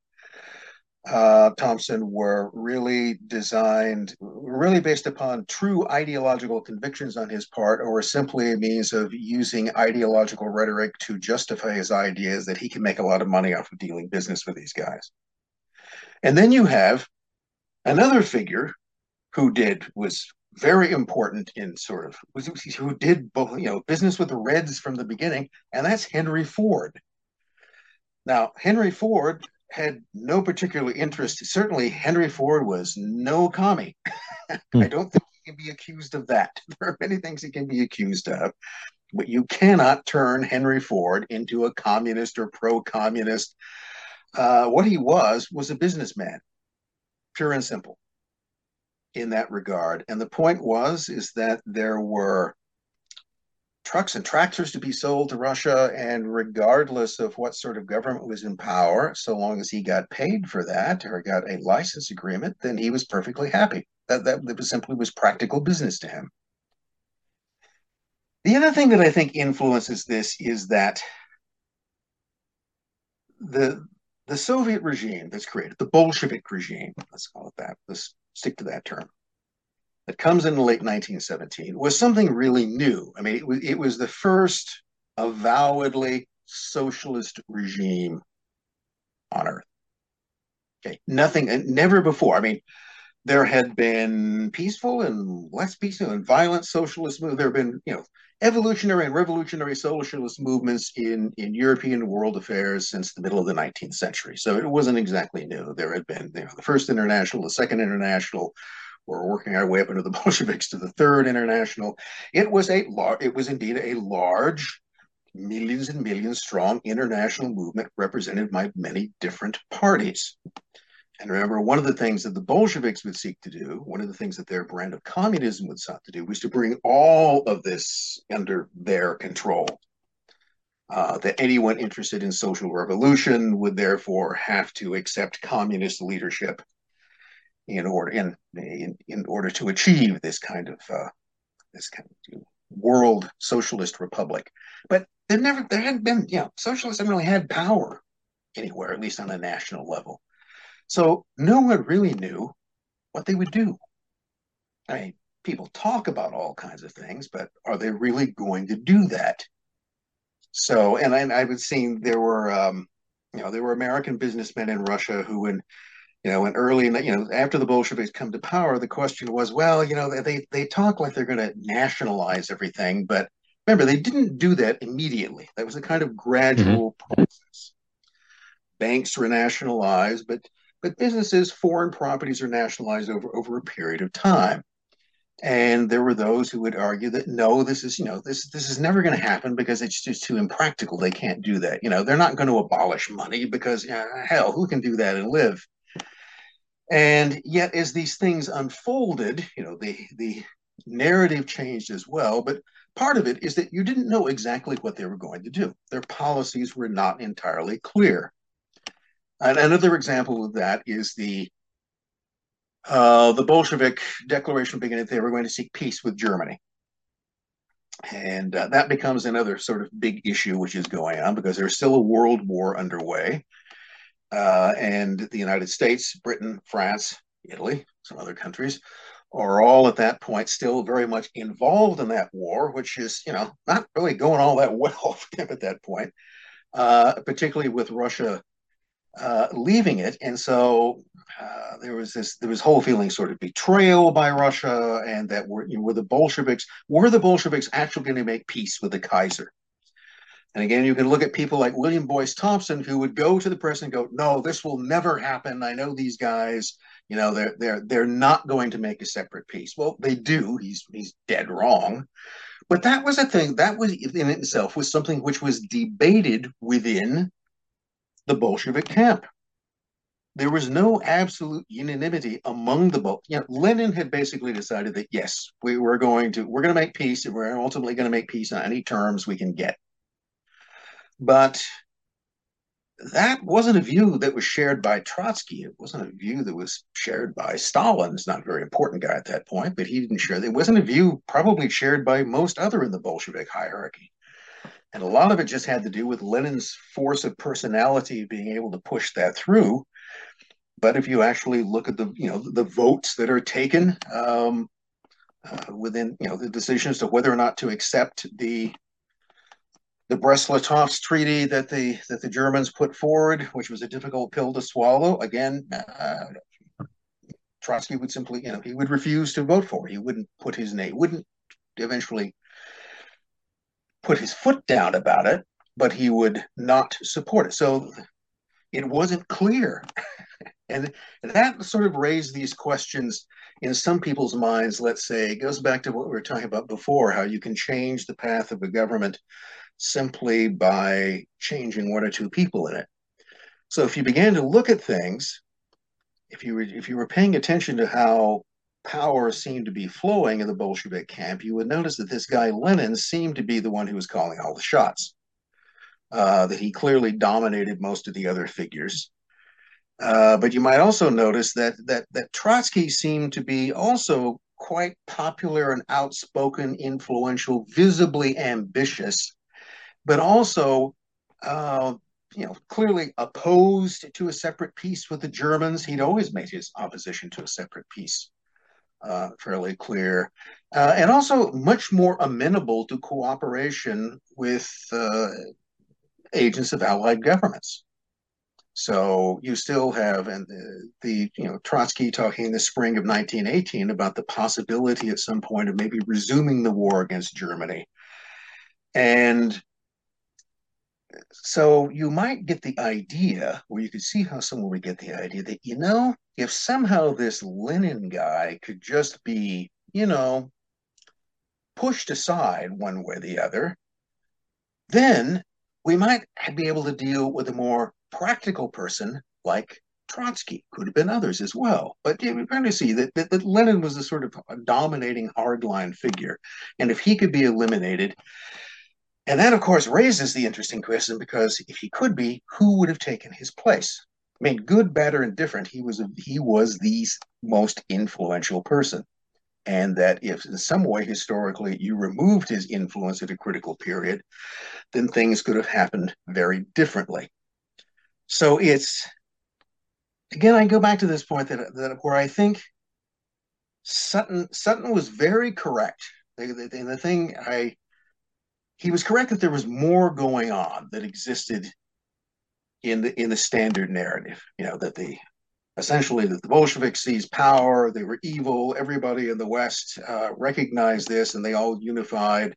[SPEAKER 1] uh, Thompson were really designed, really based upon true ideological convictions on his part, or simply a means of using ideological rhetoric to justify his ideas that he can make a lot of money off of dealing business with these guys. And then you have another figure who did was very important in sort of who did both you know business with the Reds from the beginning, and that's Henry Ford. Now, Henry Ford had no particular interest. Certainly, Henry Ford was no commie. Hmm. I don't think he can be accused of that. There are many things he can be accused of, but you cannot turn Henry Ford into a communist or pro-communist. Uh, what he was was a businessman, pure and simple, in that regard. And the point was is that there were trucks and tractors to be sold to Russia, and regardless of what sort of government was in power, so long as he got paid for that or got a license agreement, then he was perfectly happy. That that, that was simply was practical business to him. The other thing that I think influences this is that the the Soviet regime that's created, the Bolshevik regime, let's call it that, let's stick to that term, that comes in late 1917 was something really new. I mean, it was, it was the first avowedly socialist regime on earth. Okay, nothing, never before. I mean, there had been peaceful and less peaceful and violent socialist movements. There have been, you know, evolutionary and revolutionary socialist movements in, in European world affairs since the middle of the 19th century. So it wasn't exactly new. There had been, you know, the first international, the second international, we're working our way up into the Bolsheviks to the Third International. It was a lar- it was indeed a large, millions and millions strong international movement represented by many different parties. And remember, one of the things that the Bolsheviks would seek to do, one of the things that their brand of communism would seek to do, was to bring all of this under their control. Uh, that anyone interested in social revolution would therefore have to accept communist leadership in order in in, in order to achieve this kind of uh, this kind of world socialist republic. But there never there hadn't been you know socialists haven't really had power anywhere, at least on a national level. So no one really knew what they would do. I mean, people talk about all kinds of things, but are they really going to do that? So, and I, I was seeing there were, um, you know, there were American businessmen in Russia who, when, you know, when early, you know, after the Bolsheviks come to power, the question was, well, you know, they they talk like they're going to nationalize everything, but remember, they didn't do that immediately. That was a kind of gradual mm-hmm. process. Banks were nationalized, but but businesses, foreign properties are nationalized over, over a period of time. And there were those who would argue that no, this is, you know, this this is never going to happen because it's just too impractical. They can't do that. You know, they're not going to abolish money because hell, who can do that and live? And yet, as these things unfolded, you know, the the narrative changed as well. But part of it is that you didn't know exactly what they were going to do. Their policies were not entirely clear. And another example of that is the uh, the Bolshevik declaration beginning that they were going to seek peace with Germany. And uh, that becomes another sort of big issue which is going on because there's still a world war underway. Uh, and the United States, Britain, France, Italy, some other countries are all at that point still very much involved in that war, which is, you know, not really going all that well at that point, uh, particularly with Russia uh, leaving it, and so uh, there was this there was whole feeling sort of betrayal by Russia, and that were you know, were the Bolsheviks were the Bolsheviks actually going to make peace with the Kaiser? And again, you can look at people like William Boyce Thompson, who would go to the press and go, "No, this will never happen. I know these guys. You know, they're they're they're not going to make a separate peace." Well, they do. He's he's dead wrong. But that was a thing that was in itself was something which was debated within the Bolshevik camp. There was no absolute unanimity among the Bol. You know, Lenin had basically decided that yes, we were going to we're going to make peace, and we're ultimately going to make peace on any terms we can get. But that wasn't a view that was shared by Trotsky. It wasn't a view that was shared by Stalin. He's not a very important guy at that point, but he didn't share. It wasn't a view probably shared by most other in the Bolshevik hierarchy. And a lot of it just had to do with Lenin's force of personality being able to push that through. But if you actually look at the, you know, the votes that are taken um, uh, within, you know, the decision as to whether or not to accept the the Brest-Litovsk treaty that the that the Germans put forward, which was a difficult pill to swallow. Again, uh, Trotsky would simply, you know, he would refuse to vote for it. He wouldn't put his name, wouldn't eventually put his foot down about it, but he would not support it. So it wasn't clear. and that sort of raised these questions in some people's minds. Let's say it goes back to what we were talking about before how you can change the path of a government simply by changing one or two people in it. So if you began to look at things, if you were if you were paying attention to how power seemed to be flowing in the Bolshevik camp, you would notice that this guy Lenin seemed to be the one who was calling all the shots. Uh, that he clearly dominated most of the other figures. Uh, but you might also notice that that that Trotsky seemed to be also quite popular and outspoken, influential, visibly ambitious, but also, uh, you know, clearly opposed to a separate peace with the Germans. He'd always made his opposition to a separate peace uh, fairly clear, uh, and also much more amenable to cooperation with uh, agents of allied governments. So you still have, and the, the, you know Trotsky talking in the spring of 1918 about the possibility at some point of maybe resuming the war against Germany, and so you might get the idea, or you could see how someone would get the idea that, you know, if somehow this Lenin guy could just be, you know, pushed aside one way or the other, then we might be able to deal with a more practical person like Trotsky, could have been others as well. But are going to see that, that, that Lenin was a sort of a dominating hardline figure. And if he could be eliminated, and that, of course, raises the interesting question because if he could be, who would have taken his place? I mean, good, bad, or indifferent, he was he was the most influential person, and that if in some way historically you removed his influence at a critical period, then things could have happened very differently. So it's again, I go back to this point that, that where I think Sutton Sutton was very correct. The, the thing I he was correct that there was more going on that existed in the in the standard narrative. You know that the essentially that the Bolsheviks seized power, they were evil. Everybody in the West uh, recognized this, and they all unified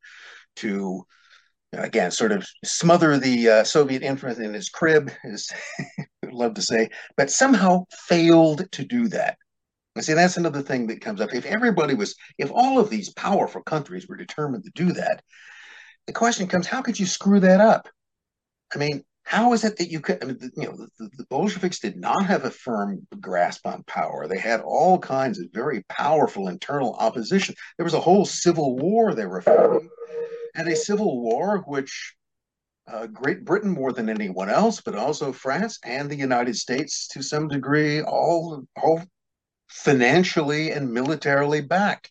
[SPEAKER 1] to again sort of smother the uh, Soviet influence in his crib, as love to say, but somehow failed to do that. And see, that's another thing that comes up. If everybody was, if all of these powerful countries were determined to do that, the question comes, how could you screw that up? I mean, how is it that you could, I mean, you know, the, the Bolsheviks did not have a firm grasp on power. They had all kinds of very powerful internal opposition. There was a whole civil war they were fighting, and a civil war which uh, Great Britain more than anyone else, but also France and the United States to some degree, all all financially and militarily backed,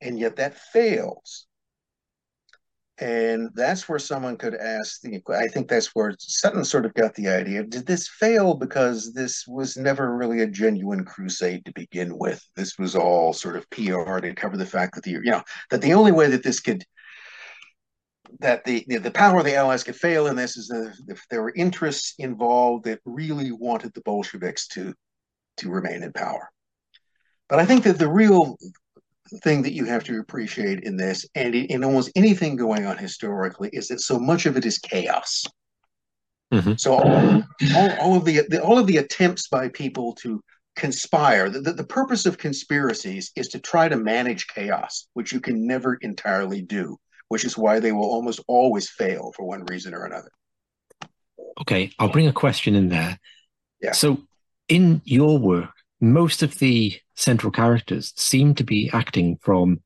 [SPEAKER 1] and yet that fails. And that's where someone could ask. The, I think that's where Sutton sort of got the idea. Did this fail because this was never really a genuine crusade to begin with? This was all sort of PR to cover the fact that the you know that the only way that this could that the the power of the Allies could fail in this is that if there were interests involved that really wanted the Bolsheviks to to remain in power. But I think that the real thing that you have to appreciate in this, and in almost anything going on historically, is that so much of it is chaos. Mm-hmm. So all, all, all, of the, the, all of the attempts by people to conspire, the, the, the purpose of conspiracies is to try to manage chaos, which you can never entirely do, which is why they will almost always fail for one reason or another.
[SPEAKER 2] Okay, I'll bring a question in there.
[SPEAKER 1] Yeah.
[SPEAKER 2] So in your work, most of the central characters seem to be acting from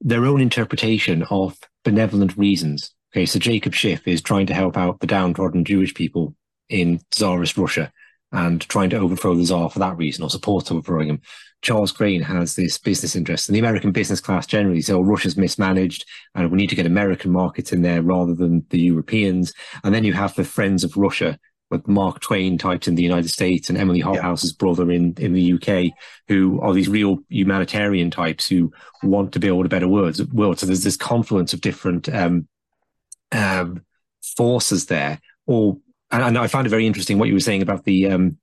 [SPEAKER 2] their own interpretation of benevolent reasons. Okay, so Jacob Schiff is trying to help out the downtrodden Jewish people in Tsarist Russia and trying to overthrow the Tsar for that reason or support overthrowing him. Charles Crane has this business interest and the American business class generally so Russia's mismanaged and we need to get American markets in there rather than the Europeans. And then you have the Friends of Russia with Mark Twain types in the United States and Emily Hobhouse's yeah. brother in, in the UK, who are these real humanitarian types who want to build a better world. world. So there's this confluence of different um, um, forces there. Or and, and, I found it very interesting what you were saying about the um,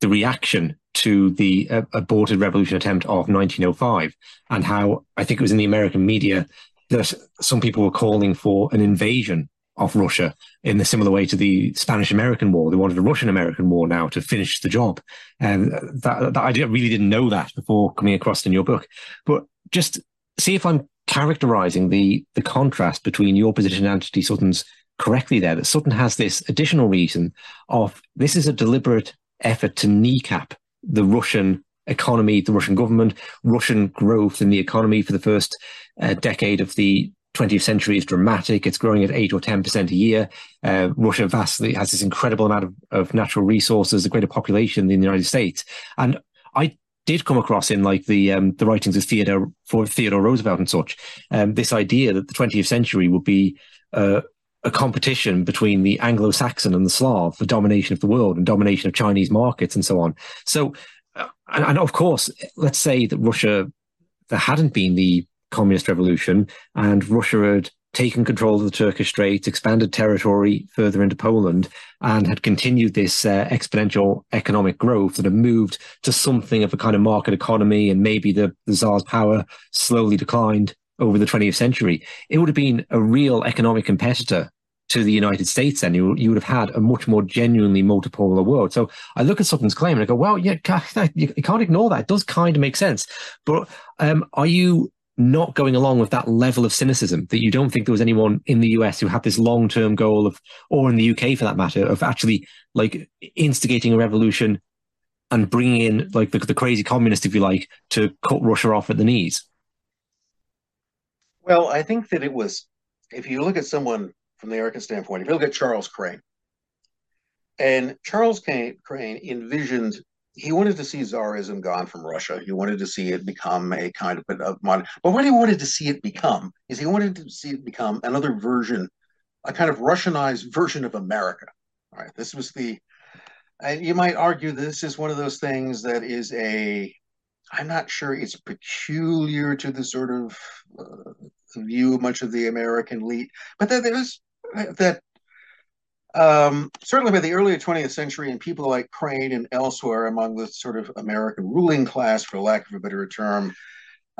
[SPEAKER 2] the reaction to the uh, aborted revolution attempt of 1905 and how I think it was in the American media that some people were calling for an invasion of Russia in a similar way to the Spanish American War. They wanted a Russian American War now to finish the job. And that, that I really didn't know that before coming across in your book. But just see if I'm characterizing the, the contrast between your position and Antony Sutton's correctly there, that Sutton has this additional reason of this is a deliberate effort to kneecap the Russian economy, the Russian government, Russian growth in the economy for the first uh, decade of the 20th century is dramatic. It's growing at eight or 10% a year. Uh, Russia vastly has this incredible amount of, of natural resources, a greater population than the United States. And I did come across in like the um, the writings of Theodore for Theodore Roosevelt and such, um, this idea that the 20th century would be uh, a competition between the Anglo-Saxon and the Slav for domination of the world and domination of Chinese markets and so on. So, uh, and, and of course, let's say that Russia there hadn't been the communist revolution, and Russia had taken control of the Turkish Straits, expanded territory further into Poland, and had continued this uh, exponential economic growth that had moved to something of a kind of market economy, and maybe the, the Tsar's power slowly declined over the 20th century. It would have been a real economic competitor to the United States, then you, you would have had a much more genuinely multipolar world. So I look at Sutton's claim and I go, well, yeah, you can't ignore that. It does kind of make sense. But um, are you not going along with that level of cynicism that you don't think there was anyone in the US who had this long term goal of, or in the UK for that matter, of actually like instigating a revolution and bringing in like the, the crazy communist, if you like, to cut Russia off at the knees?
[SPEAKER 1] Well, I think that it was, if you look at someone from the American standpoint, if you look at Charles Crane, and Charles Crane envisioned, he wanted to see czarism gone from Russia. He wanted to see it become a kind of a modern, but what he wanted to see it become is he wanted to see it become another version, a kind of Russianized version of America. All right, this was the and you might argue this is one of those things that is a i'm not sure it's peculiar to the sort of uh, view of much of the american elite but that there's that um, certainly by the early 20th century and people like crane and elsewhere among the sort of american ruling class for lack of a better term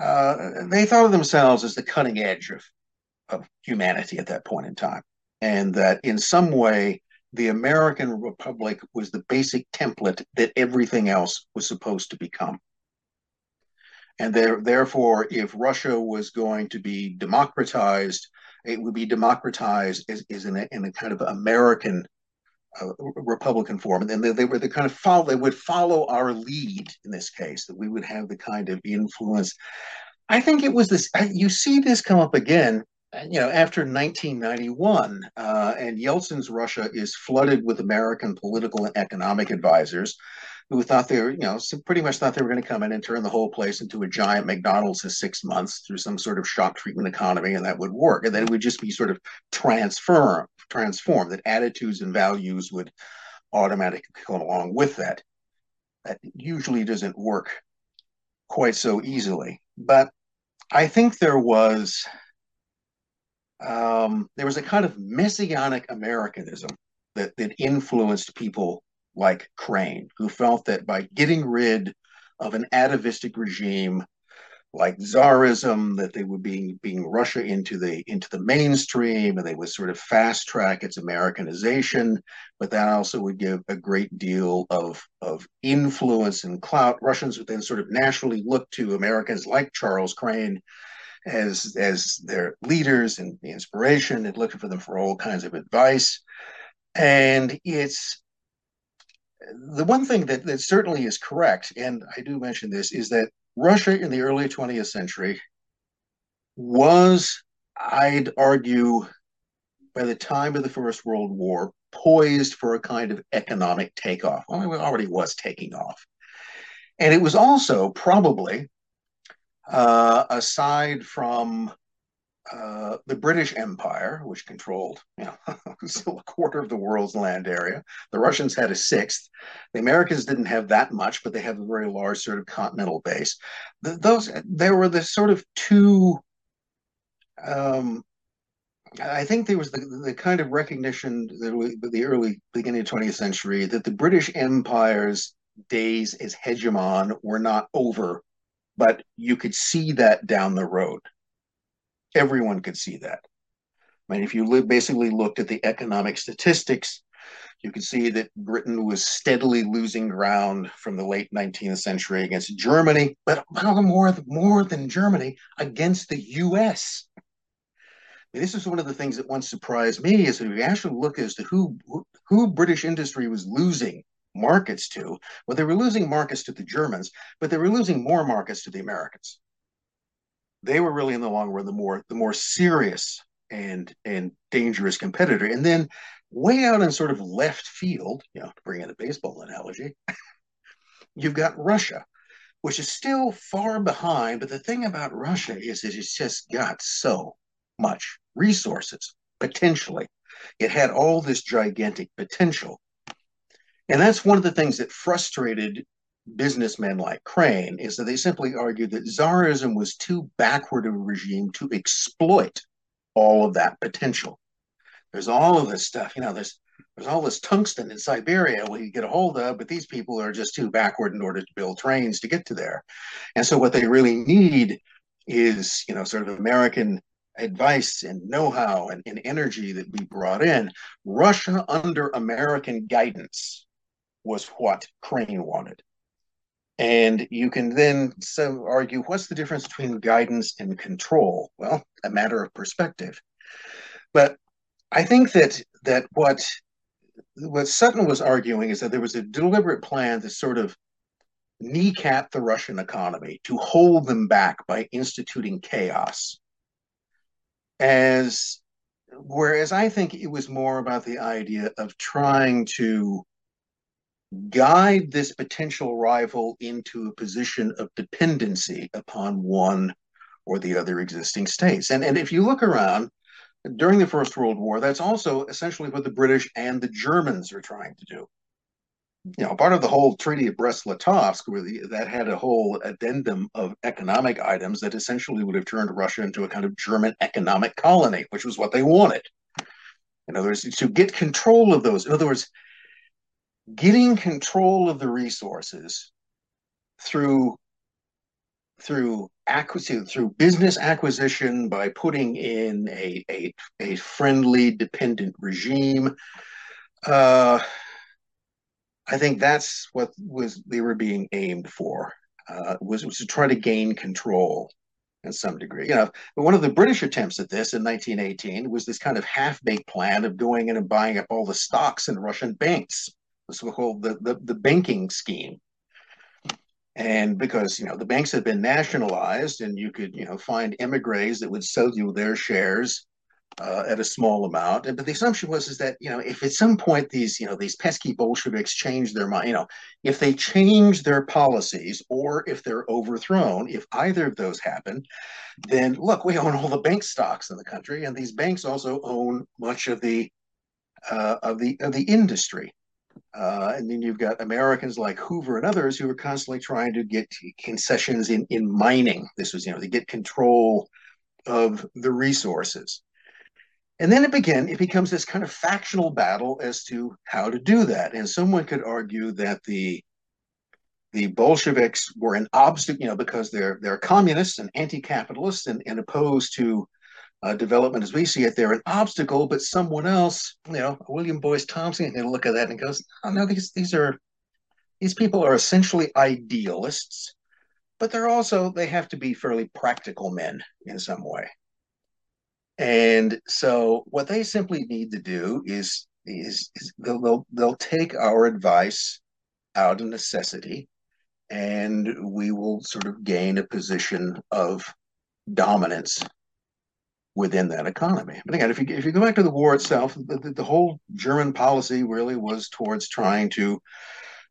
[SPEAKER 1] uh, they thought of themselves as the cutting edge of, of humanity at that point in time and that in some way the American Republic was the basic template that everything else was supposed to become. And there, therefore, if Russia was going to be democratized, it would be democratized as, as in, a, in a kind of American uh, Republican form. And then they, they, were the kind of follow, they would follow our lead in this case, that we would have the kind of influence. I think it was this, you see this come up again you know, after 1991, uh, and Yeltsin's Russia is flooded with American political and economic advisors who thought they were, you know, pretty much thought they were going to come in and turn the whole place into a giant McDonald's in six months through some sort of shock treatment economy, and that would work. And then it would just be sort of transform, transform that attitudes and values would automatically come along with that. That usually doesn't work quite so easily. But I think there was um, there was a kind of messianic Americanism that, that influenced people like Crane, who felt that by getting rid of an atavistic regime like Tsarism, that they would be being Russia into the into the mainstream, and they would sort of fast track its Americanization, but that also would give a great deal of of influence and clout. Russians would then sort of naturally look to Americans like Charles Crane as as their leaders and the inspiration and looking for them for all kinds of advice. And it's the one thing that, that certainly is correct, and I do mention this, is that Russia in the early 20th century was, I'd argue, by the time of the First World War, poised for a kind of economic takeoff. Well, it already was taking off. And it was also probably uh, aside from uh, the British Empire, which controlled, you know, a quarter of the world's land area. The Russians had a sixth. The Americans didn't have that much, but they have a very large sort of continental base. The, those there were the sort of two. Um, I think there was the, the kind of recognition that the early beginning of 20th century that the British Empire's days as hegemon were not over but you could see that down the road. Everyone could see that. I mean, if you basically looked at the economic statistics, you could see that Britain was steadily losing ground from the late 19th century against Germany, but more, more than Germany, against the US. This is one of the things that once surprised me is that if you actually look as to who, who British industry was losing markets to. Well, they were losing markets to the Germans, but they were losing more markets to the Americans. They were really in the long run the more the more serious and and dangerous competitor. And then way out in sort of left field, you know, to bring in a baseball analogy, you've got Russia, which is still far behind. But the thing about Russia is that it's just got so much resources, potentially. It had all this gigantic potential. And that's one of the things that frustrated businessmen like Crane is that they simply argued that Tsarism was too backward a regime to exploit all of that potential. There's all of this stuff, you know, there's there's all this tungsten in Siberia we you get a hold of, but these people are just too backward in order to build trains to get to there. And so what they really need is, you know, sort of American advice and know-how and, and energy that we brought in. Russia under American guidance was what Crane wanted. And you can then so argue what's the difference between guidance and control? Well, a matter of perspective. But I think that that what what Sutton was arguing is that there was a deliberate plan to sort of kneecap the Russian economy, to hold them back by instituting chaos. As whereas I think it was more about the idea of trying to guide this potential rival into a position of dependency upon one or the other existing states. And, and if you look around during the First World War, that's also essentially what the British and the Germans are trying to do. You know, part of the whole Treaty of Brest-Litovsk, that had a whole addendum of economic items that essentially would have turned Russia into a kind of German economic colony, which was what they wanted. In other words, to get control of those. In other words, getting control of the resources through through acquisition through business acquisition by putting in a a, a friendly dependent regime uh, i think that's what was they were being aimed for uh, was, was to try to gain control in some degree. You know one of the british attempts at this in 1918 was this kind of half-baked plan of going in and buying up all the stocks in russian banks so-called the, the, the banking scheme. And because you know the banks had been nationalized, and you could you know find emigres that would sell you their shares uh, at a small amount. And but the assumption was is that you know if at some point these you know these pesky Bolsheviks change their mind, you know if they change their policies or if they're overthrown, if either of those happen, then look, we own all the bank stocks in the country, and these banks also own much of the uh, of the of the industry. Uh, and then you've got Americans like Hoover and others who are constantly trying to get concessions in, in mining. This was, you know, to get control of the resources. And then it began, it becomes this kind of factional battle as to how to do that. And someone could argue that the the Bolsheviks were an obstacle, you know, because they're they're communists and anti-capitalists and, and opposed to uh, development as we see it, they're an obstacle, but someone else, you know, William Boyce Thompson can look at that and goes, oh no, these these are these people are essentially idealists, but they're also they have to be fairly practical men in some way. And so what they simply need to do is is, is they'll, they'll they'll take our advice out of necessity and we will sort of gain a position of dominance within that economy. But again, if you if you go back to the war itself, the, the whole German policy really was towards trying to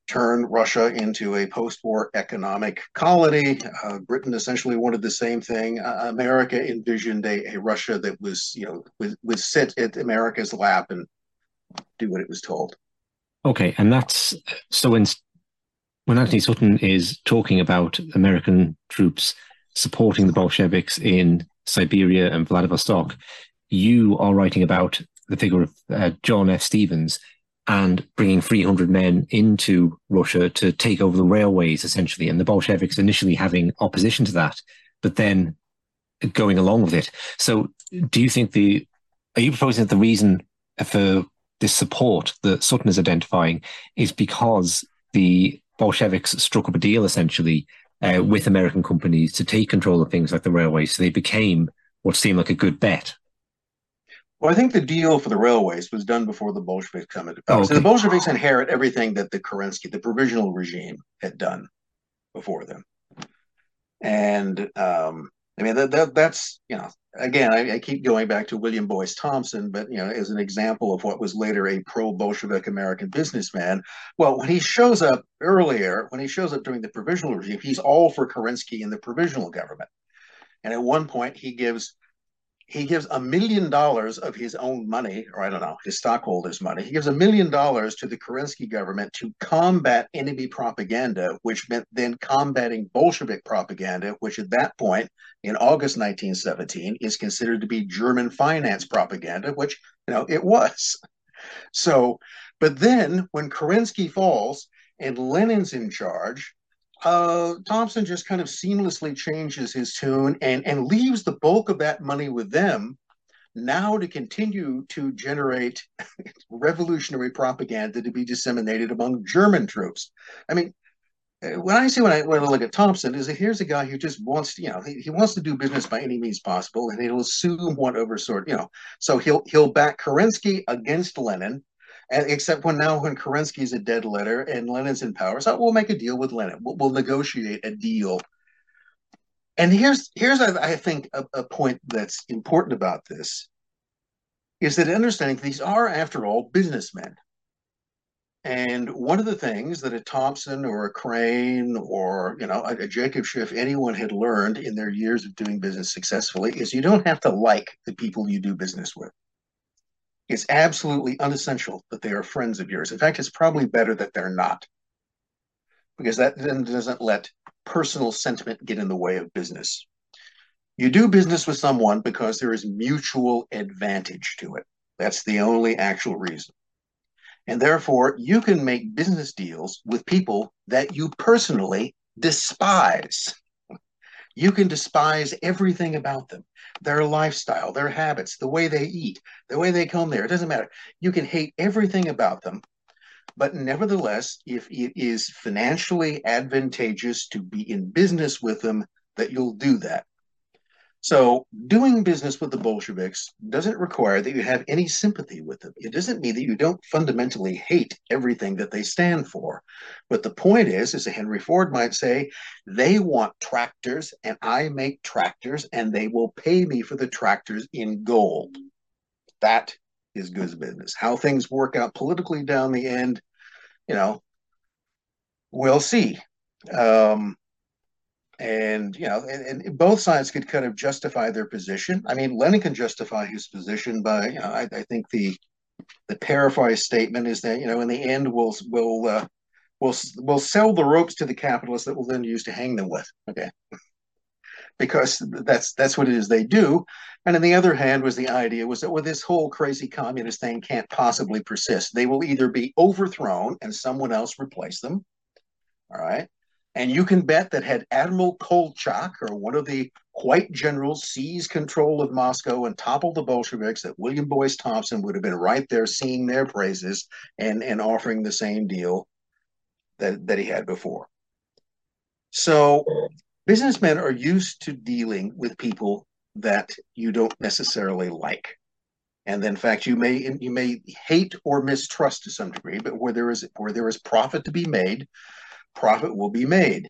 [SPEAKER 1] turn Russia into a post-war economic colony. Uh, Britain essentially wanted the same thing. Uh, America envisioned a, a, Russia that was, you know, would, sit at America's lap and do what it was told.
[SPEAKER 2] Okay, and that's so when when Antony Sutton is talking about American troops supporting the Bolsheviks in Siberia and Vladivostok, you are writing about the figure of uh, John F. Stevens and bringing 300 men into Russia to take over the railways, essentially, and the Bolsheviks initially having opposition to that, but then going along with it. So, do you think the are you proposing that the reason for this support that Sutton is identifying is because the Bolsheviks struck up a deal essentially uh, with American companies to take control of things like the railways. So they became what seemed like a good bet.
[SPEAKER 1] Well, I think the deal for the railways was done before the Bolsheviks come into power. Oh, okay. So the Bolsheviks inherit everything that the Kerensky, the provisional regime, had done before them. And um, I mean, that, that that's, you know, again, I, I, keep going back to William Boyce Thompson, but you know, as an example of what was later a pro-Bolshevik American businessman. Well, when he shows up earlier, when he shows up during the provisional regime, he's all for Kerensky and the provisional government. And at one point, he gives he gives a million dollars of his own money, or I don't know, his stockholders' money. He gives a million dollars to the Kerensky government to combat enemy propaganda, which meant then combating Bolshevik propaganda, which at that point in August 1917 is considered to be German finance propaganda, which, you know, it was. So, but then when Kerensky falls and Lenin's in charge, uh, Thompson just kind of seamlessly changes his tune and, and leaves the bulk of that money with them now to continue to generate revolutionary propaganda to be disseminated among German troops. I mean, Uh, when I see when I when I look at Thompson, is that here's a guy who just wants to, you know, he, he wants to do business by any means possible, and he'll assume whatever sort, you know. So he'll he'll back Kerensky against Lenin, And except when now when Kerensky's a dead letter and Lenin's in power, so we'll make a deal with Lenin. We'll, we'll negotiate a deal. And here's here's I, I think a, a point that's important about this is that understanding these are, after all, businessmen. And one of the things that a Thompson or a Crane or you know a, a, Jacob Schiff, anyone had learned in their years of doing business successfully is you don't have to like the people you do business with. It's absolutely unessential that they are friends of yours. In fact, it's probably better that they're not, because that then doesn't let personal sentiment get in the way of business. You do business with someone because there is mutual advantage to it. That's the only actual reason. And therefore, you can make business deals with people that you personally despise. You can despise everything about them their lifestyle, their habits, the way they eat, the way they come there. It doesn't matter. You can hate everything about them. But nevertheless, if it is financially advantageous to be in business with them, that you'll do that. So, doing business with the Bolsheviks doesn't require that you have any sympathy with them. It doesn't mean that you don't fundamentally hate everything that they stand for. But the point is, as Henry Ford might say, they want tractors, and I make tractors, and they will pay me for the tractors in gold. That is good business. How things work out politically down the end, you know, we'll see. Um, and you know, and, and, both sides could kind of justify their position. I mean, Lenin can justify his position by, you know, I, I think the the paraphrase statement is that you know, in the end, we'll we'll uh, we'll we'll sell the ropes to the capitalists that we'll then use to hang them with. Okay. because that's that's what it is they do. And on the other hand, was the idea was that well, this whole crazy communist thing can't possibly persist. They will either be overthrown and someone else replace them, all right, and you can bet that had Admiral Kolchak or one of the white generals seized control of Moscow and toppled the Bolsheviks, that William Boyce Thompson would have been right there singing their praises and, and offering the same deal that, that he had before. So businessmen are used to dealing with people that you don't necessarily like. And in fact, you may you may hate or mistrust to some degree, but where there is where there is profit to be made, profit will be made.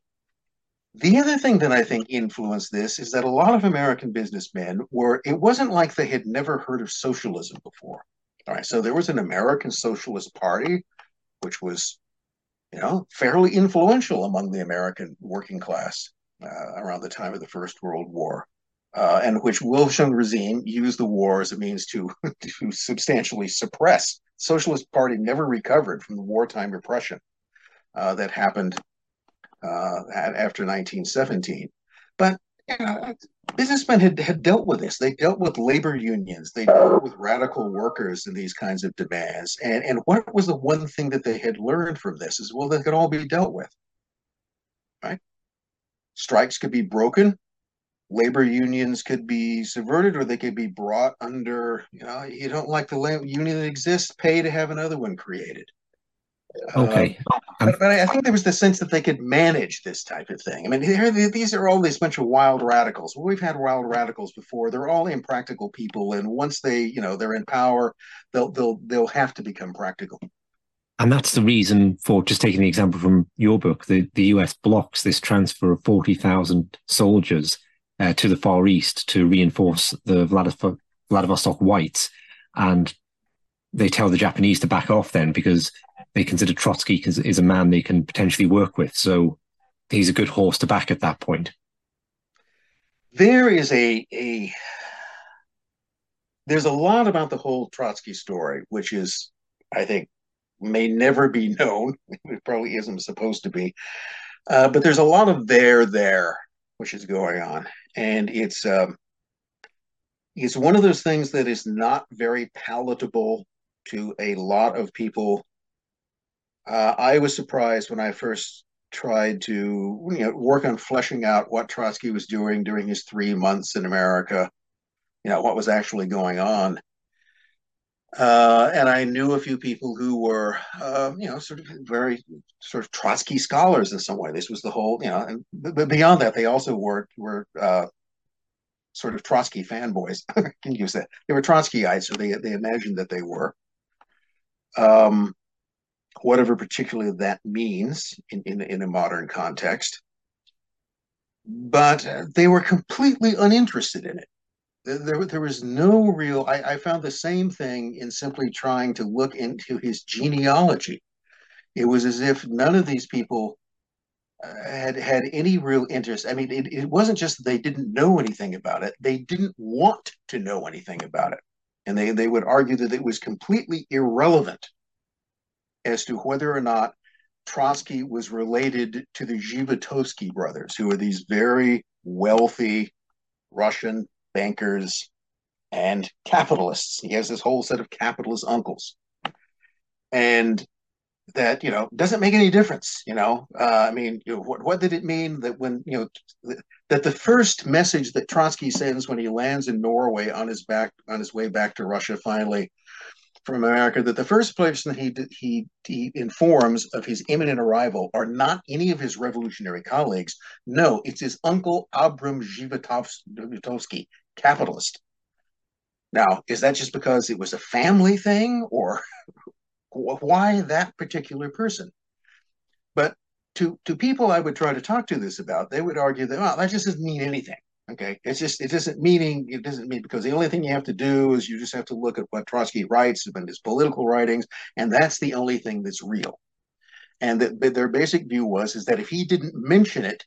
[SPEAKER 1] The other thing that I think influenced this is that a lot of American businessmen were, it wasn't like they had never heard of socialism before. All right, so there was an American Socialist Party, which was, you know, fairly influential among the American working class uh, around the time of the First World War. Uh, and which Wilson regime used the war as a means to, to substantially suppress. Socialist Party never recovered from the wartime repression uh, that happened uh, after 1917. But you know, businessmen had, had dealt with this. They dealt with labor unions. They dealt with radical workers and these kinds of demands. And, and what was the one thing that they had learned from this is, well, they could all be dealt with, right? Strikes could be broken. Labor unions could be subverted or they could be brought under, you know, you don't like the union that exists, pay to have another one created.
[SPEAKER 2] Okay.
[SPEAKER 1] Um, but, but, I think there was the sense that they could manage this type of thing. I mean, these are all these bunch of wild radicals. Well, we've had wild radicals before. They're all impractical people, and once they, you know, they're in power, they'll they'll they'll have to become practical.
[SPEAKER 2] And that's the reason for just taking the example from your book. The the U.S. blocks this transfer of forty thousand soldiers uh, to the Far East to reinforce the Vladivostok Whites, and they tell the Japanese to back off then because they consider Trotsky is a man they can potentially work with. So he's a good horse to back at that point.
[SPEAKER 1] There is a a there's a lot about the whole Trotsky story, which is, I think, may never be known. It probably isn't supposed to be, uh, but there's a lot of there there which is going on, and it's um, it's one of those things that is not very palatable to a lot of people uh, I was surprised when I first tried to you know, work on fleshing out what Trotsky was doing during his three months in America, you know, what was actually going on. Uh, and I knew a few people who were, uh, you know, sort of very sort of Trotsky scholars in some way. This was the whole, you know, and but beyond that, they also were were uh, sort of Trotsky fanboys. Can use that. They were Trotskyites, or they they imagined that they were. um, whatever particularly that means in, in, in a modern context. But they were completely uninterested in it. There, there was no real, I, I found the same thing in simply trying to look into his genealogy. It was as if none of these people uh, had had any real interest. I mean, it, it wasn't just that they didn't know anything about it; they didn't want to know anything about it, and they they would argue that it was completely irrelevant as to whether or not Trotsky was related to the Zhivotovsky brothers, who are these very wealthy Russian bankers and capitalists. He has this whole set of capitalist uncles, and that you know doesn't make any difference. You know, uh, I mean, you know, what what did it mean that when you know th- that the first message that Trotsky sends when he lands in Norway on his back on his way back to Russia finally from America that the first person he he he informs of his imminent arrival are not any of his revolutionary colleagues. No, it's his uncle Abram Zhivotovsky, capitalist. Now, is that just because it was a family thing, or why that particular person? But to to people I would try to talk to this about, they would argue that well, that just doesn't mean anything. Okay, it's just it doesn't meaning it doesn't mean because the only thing you have to do is you just have to look at what Trotsky writes and his political writings, and that's the only thing that's real. And that their basic view was is that if he didn't mention it,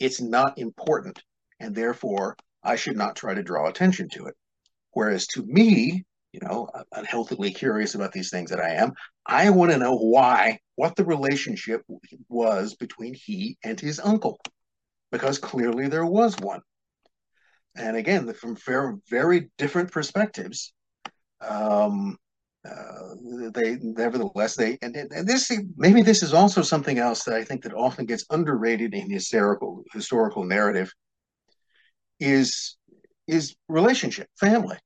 [SPEAKER 1] it's not important, and therefore I should not try to draw attention to it. Whereas to me, you know, unhealthily curious about these things that I am, I want to know why, what the relationship was between he and his uncle, because clearly there was one. And again, from very, very different perspectives, um, uh, they nevertheless they and, and this maybe this is also something else that I think that often gets underrated in historical historical narrative is is relationship, family.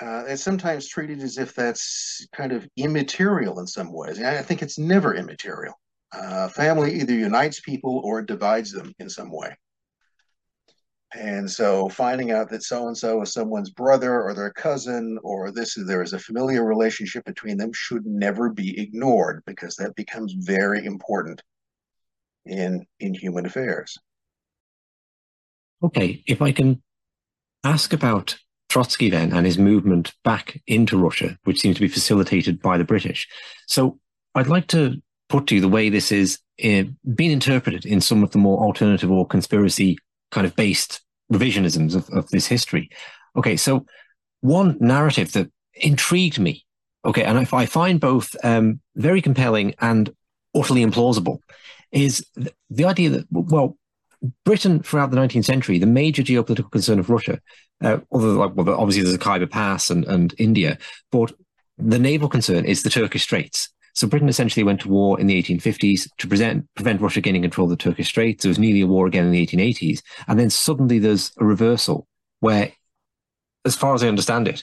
[SPEAKER 1] Uh, it's sometimes treated as if that's kind of immaterial in some ways. I think it's never immaterial. Uh, family either unites people or divides them in some way. And so finding out that so and so is someone's brother or their cousin or this is there is a familiar relationship between them should never be ignored because that becomes very important in in human affairs.
[SPEAKER 2] Okay, if I can ask about Trotsky then and his movement back into Russia, which seems to be facilitated by the British. So I'd like to put to you the way this is uh, being interpreted in some of the more alternative or conspiracy kind of based revisionisms of, of this history. Okay, so one narrative that intrigued me, okay, and I, I find both um, very compelling and utterly implausible, is the, idea that, well, Britain throughout the 19th century, the major geopolitical concern of Russia, uh, although like, well, obviously there's the Khyber Pass and, and India, but the naval concern is the Turkish Straits. So Britain essentially went to war in the 1850s to present, prevent Russia gaining control of the Turkish Straits. There was nearly a war again in the 1880s. And then suddenly there's a reversal where, as far as I understand it,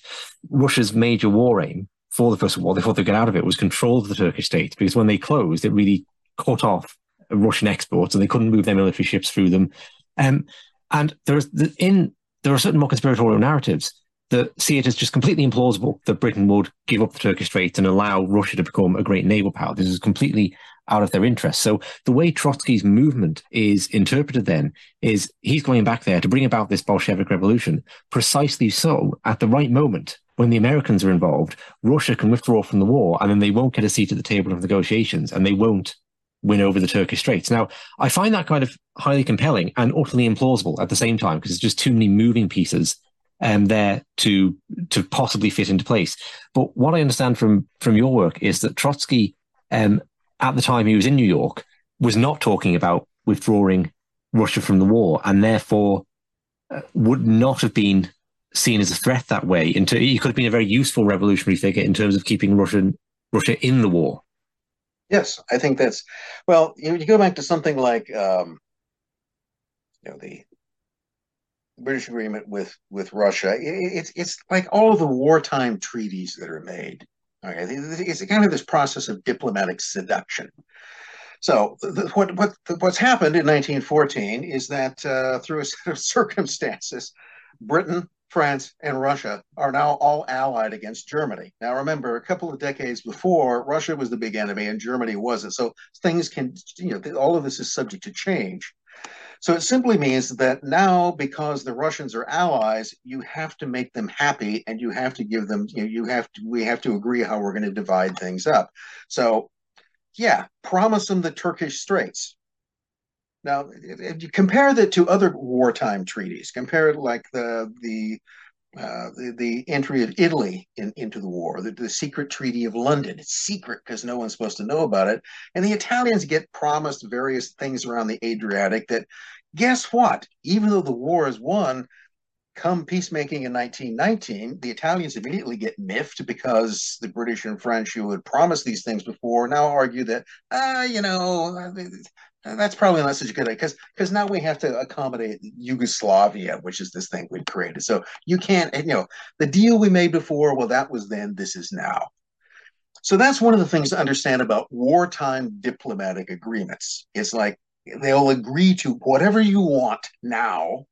[SPEAKER 2] Russia's major war aim for the First World War, they thought they'd get out of it, was control of the Turkish Straits because when they closed, it really cut off Russian exports and they couldn't move their military ships through them. Um, and there's in there are certain more conspiratorial narratives that see it as just completely implausible that Britain would give up the Turkish Straits and allow Russia to become a great naval power. This is completely out of their interest. So the way Trotsky's movement is interpreted then is he's going back there to bring about this Bolshevik revolution precisely so at the right moment when the Americans are involved, Russia can withdraw from the war and then they won't get a seat at the table of negotiations and they won't win over the Turkish Straits. Now, I find that kind of highly compelling and utterly implausible at the same time because it's just too many moving pieces um, there to to possibly fit into place. But what I understand from from your work is that Trotsky, um, at the time he was in New York, was not talking about withdrawing Russia from the war, and therefore uh, would not have been seen as a threat that way. Into he could have been a very useful revolutionary figure in terms of keeping Russian Russia in the war.
[SPEAKER 1] Yes, I think that's well. You, know, you go back to something like um, you know the British agreement with with Russia. It, it's it's like all the wartime treaties that are made. Okay, it's kind of this process of diplomatic seduction. So the, what what what's happened in 1914 is that uh, through a set of circumstances, Britain France, and Russia are now all allied against Germany. Now, remember, a couple of decades before, Russia was the big enemy and Germany wasn't. So things can, you know, all of this is subject to change. So it simply means that now, because the Russians are allies, you have to make them happy, and you have to give them. You, know, you have to. We have to agree how we're going to divide things up. So, yeah, promise them the Turkish Straits. Now, if you compare that to other wartime treaties, compare it like the the uh, the, the, entry of Italy in, into the war, the, the, secret Treaty of London. It's secret because no one's supposed to know about it. And the Italians get promised various things around the Adriatic that, guess what? Even though the war is won, come peacemaking in 1919, the Italians immediately get miffed because the British and French, who had promised these things before, now argue that, ah, uh, you know, that's probably not such a good idea because because now we have to accommodate Yugoslavia, which is this thing we've created. So you can't, you know, the deal we made before, well, that was then, this is now. So that's one of the things to understand about wartime diplomatic agreements. It's like they'll agree to whatever you want now,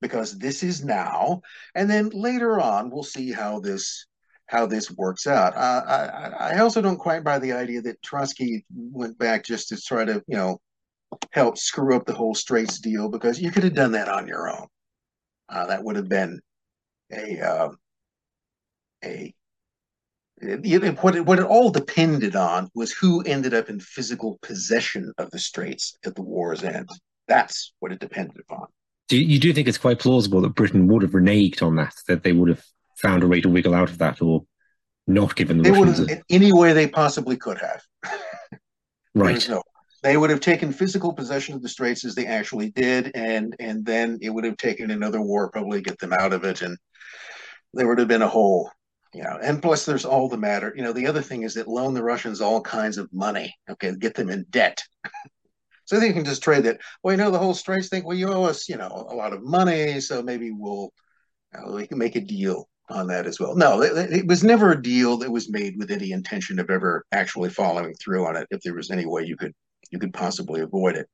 [SPEAKER 1] because this is now, and then later on we'll see how this how this works out. Uh, I, I also don't quite buy the idea that Trotsky went back just to try to, you know, help screw up the whole Straits deal because you could have done that on your own. Uh, that would have been a uh, a it, what it, what it all depended on was who ended up in physical possession of the Straits at the war's end. That's what it depended upon.
[SPEAKER 2] Do you, you do think it's quite plausible that Britain would have reneged on that? That they would have found a way to wiggle out of that, or not given the
[SPEAKER 1] they
[SPEAKER 2] Russians
[SPEAKER 1] would have, any way they possibly could have.
[SPEAKER 2] right.
[SPEAKER 1] No, they would have taken physical possession of the straits as they actually did, and and then it would have taken another war probably get them out of it, and there would have been a whole, you know. And plus, there's all the matter. You know, the other thing is that loan the Russians all kinds of money. Okay, get them in debt. so they can just trade that. Well, you know, the whole straits thing. Well, you owe us, you know, a lot of money, so maybe we'll uh, we can make a deal on that as well. No, it, it, was never a deal that was made with any intention of ever actually following through on it. If there was any way you could you could possibly avoid it.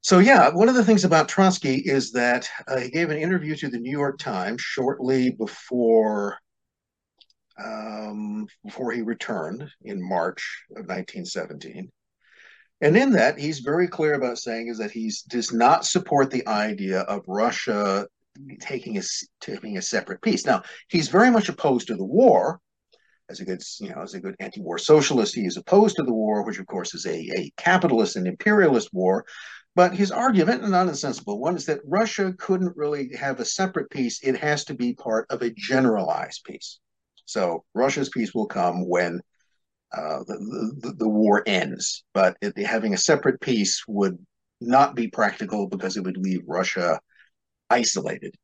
[SPEAKER 1] So yeah, one of the things about Trotsky is that uh, he gave an interview to the New York Times shortly before um, before he returned in March of 1917. And in that, he's very clear about saying is that he does not support the idea of Russia taking a taking a separate peace. Now, he's very much opposed to the war. As a good, you know, as a good anti-war socialist, he is opposed to the war, which of course is a, a capitalist and imperialist war. But his argument, and not a sensible one, is that Russia couldn't really have a separate peace. It has to be part of a generalized peace. So Russia's peace will come when uh, the, the, the, war ends. But it, having a separate peace would not be practical because it would leave Russia isolated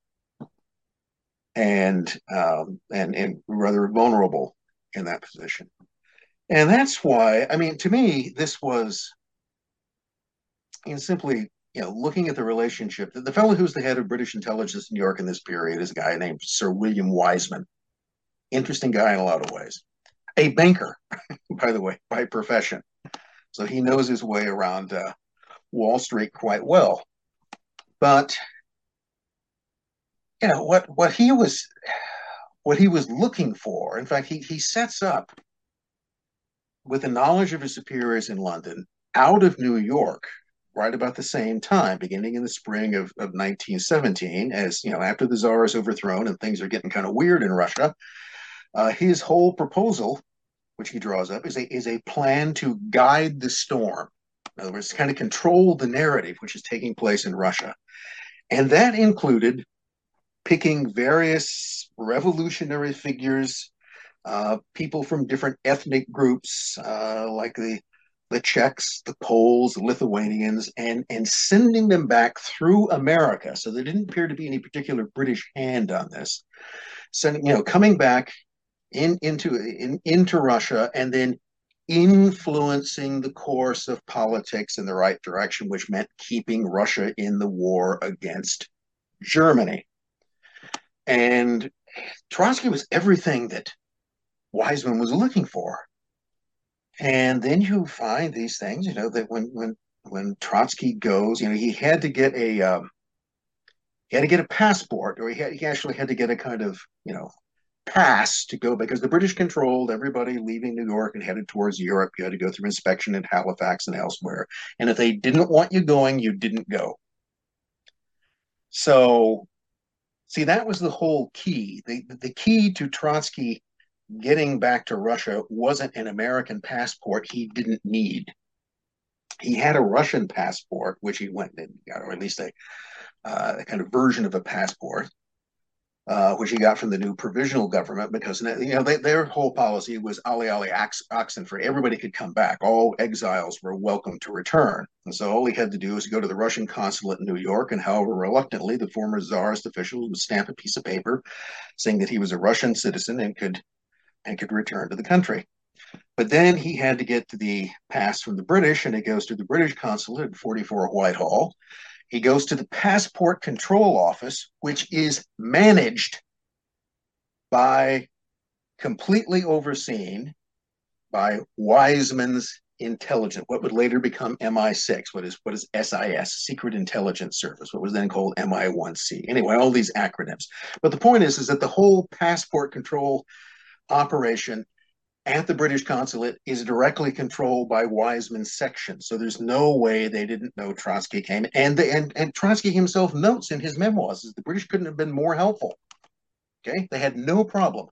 [SPEAKER 1] and um, and and rather vulnerable in that position. And that's why, I mean, to me, this was in simply, you know, looking at the relationship. The, the fellow who's the head of British intelligence in New York in this period is a guy named Sir William Wiseman. Interesting guy in a lot of ways. A banker, by the way, by profession. So he knows his way around uh, Wall Street quite well. But you know what what he was what he was looking for. In fact, he he sets up with the knowledge of his superiors in London out of New York right about the same time, beginning in the spring of, of 1917, as you know, after the Tsar is overthrown and things are getting kind of weird in Russia. Uh, his whole proposal, which he draws up, is a is a plan to guide the storm. In other words, kind of control the narrative which is taking place in Russia, and that included picking various revolutionary figures, uh, people from different ethnic groups, uh, like the the Czechs, the Poles, the Lithuanians, and and sending them back through America. So there didn't appear to be any particular British hand on this. Sending, you know, coming back in into in, into Russia and then influencing the course of politics in the right direction, which meant keeping Russia in the war against Germany. And Trotsky was everything that Wiseman was looking for. And then you find these things, you know, that when when when Trotsky goes, you know, he had to get a um, he had to get a passport, or he, had, he actually had to get a kind of, you know, pass to go because the British controlled everybody leaving New York and headed towards Europe. You had to go through inspection in Halifax and elsewhere. And if they didn't want you going, you didn't go. So, see, that was the whole key. The, the key to Trotsky getting back to Russia wasn't an American passport he didn't need. He had a Russian passport, which he went and got, or at least a, uh, a kind of version of a passport uh, which he got from the new provisional government because you know they, their whole policy was ali ali oxen for everybody could come back. All exiles were welcome to return, and so all he had to do was go to the Russian consulate in New York, and however reluctantly, the former czarist official would stamp a piece of paper saying that he was a Russian citizen and could and could return to the country. But then he had to get the pass from the British, and it goes to the British consulate at 44 Whitehall he goes to the Passport Control Office, which is managed by, completely overseen by Wiseman's intelligence, what would later become MI6, what is what is SIS, Secret Intelligence Service, what was then called MI1C. Anyway, all these acronyms. But the point is, is that the whole passport control operation at the British consulate is directly controlled by Wiseman's section. So there's no way they didn't know Trotsky came. And, the, and, and Trotsky himself notes in his memoirs that the British couldn't have been more helpful. Okay, they had no problem.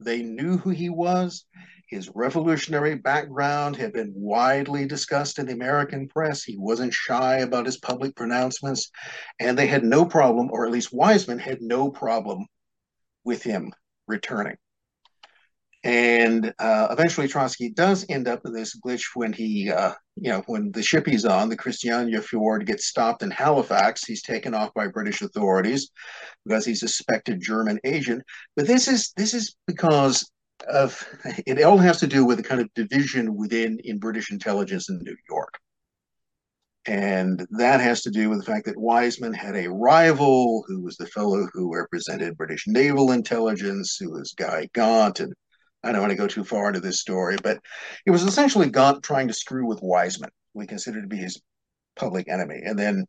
[SPEAKER 1] They knew who he was. His revolutionary background had been widely discussed in the American press. He wasn't shy about his public pronouncements. And they had no problem, or at least Wiseman had no problem with him returning. And uh, eventually, Trotsky does end up in this glitch when he, uh, you know, when the ship he's on, the Christiania Fjord, gets stopped in Halifax. He's taken off by British authorities because he's a suspected German agent. But this is this is because of it all has to do with the kind of division within in British intelligence in New York. And that has to do with the fact that Wiseman had a rival who was the fellow who represented British naval intelligence, who was Guy Gaunt, and I don't want to go too far into this story, but it was essentially Gaunt trying to screw with Wiseman, we consider to be his public enemy. And then,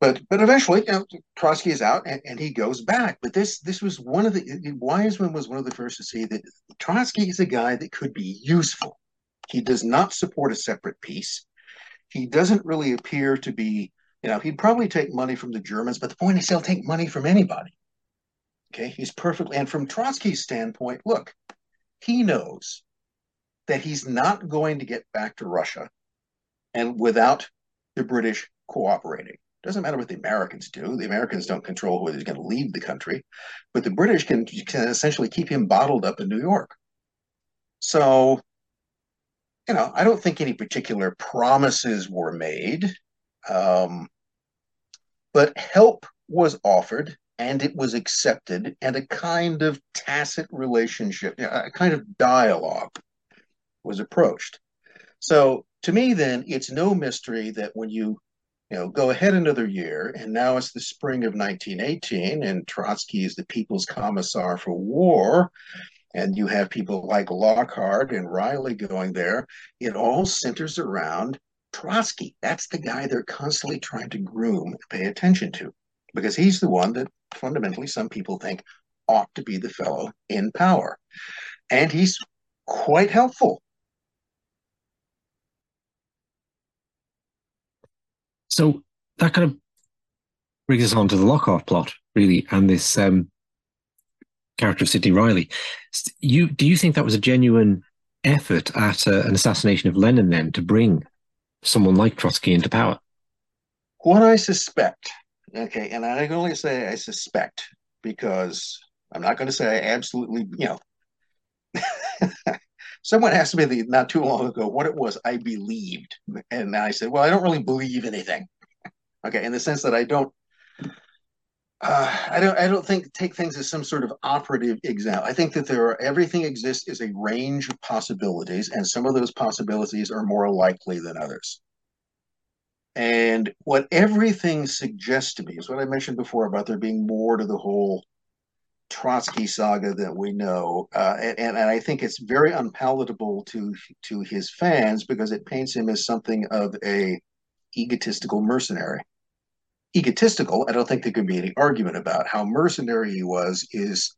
[SPEAKER 1] but but eventually, you know, Trotsky is out and, and he goes back. But this this was one of the Wiseman was one of the first to see that Trotsky is a guy that could be useful. He does not support a separate peace. He doesn't really appear to be, you know, he'd probably take money from the Germans, but the point is he'll take money from anybody. Okay, he's perfectly, and from Trotsky's standpoint, look, he knows that he's not going to get back to Russia and without the British cooperating. Doesn't matter what the Americans do. The Americans don't control whether he's going to leave the country, but the British can, can essentially keep him bottled up in New York. So, you know, I don't think any particular promises were made, um, but help was offered and it was accepted, and a kind of tacit relationship, a kind of dialogue was approached. So to me, then, it's no mystery that when you you know, go ahead another year, and now it's the spring of 1918, and Trotsky is the People's Commissar for War, and you have people like Lockhart and Reilly going there. It all centers around Trotsky. That's the guy they're constantly trying to groom and pay attention to because he's the one that fundamentally some people think ought to be the fellow in power. And he's quite helpful.
[SPEAKER 2] So that kind of brings us on to the Lockhart plot, really, and this um, character of Sidney Reilly. You do you think that was a genuine effort at uh, an assassination of Lenin then to bring someone like Trotsky into power?
[SPEAKER 1] What I suspect Okay, and I can only say I suspect because I'm not going to say I absolutely, you know. Someone asked me the, not too long ago what it was I believed, and I said, "Well, I don't really believe anything." Okay, in the sense that I don't, uh, I don't, I don't think take things as some sort of operative example. I think that there are everything exists is a range of possibilities, and some of those possibilities are more likely than others. And what everything suggests to me is what I mentioned before about there being more to the whole Trotsky saga that we know, uh, and, and I think it's very unpalatable to to his fans because it paints him as something of a egotistical mercenary. egotistical. I don't think there could be any argument about how mercenary he was. Is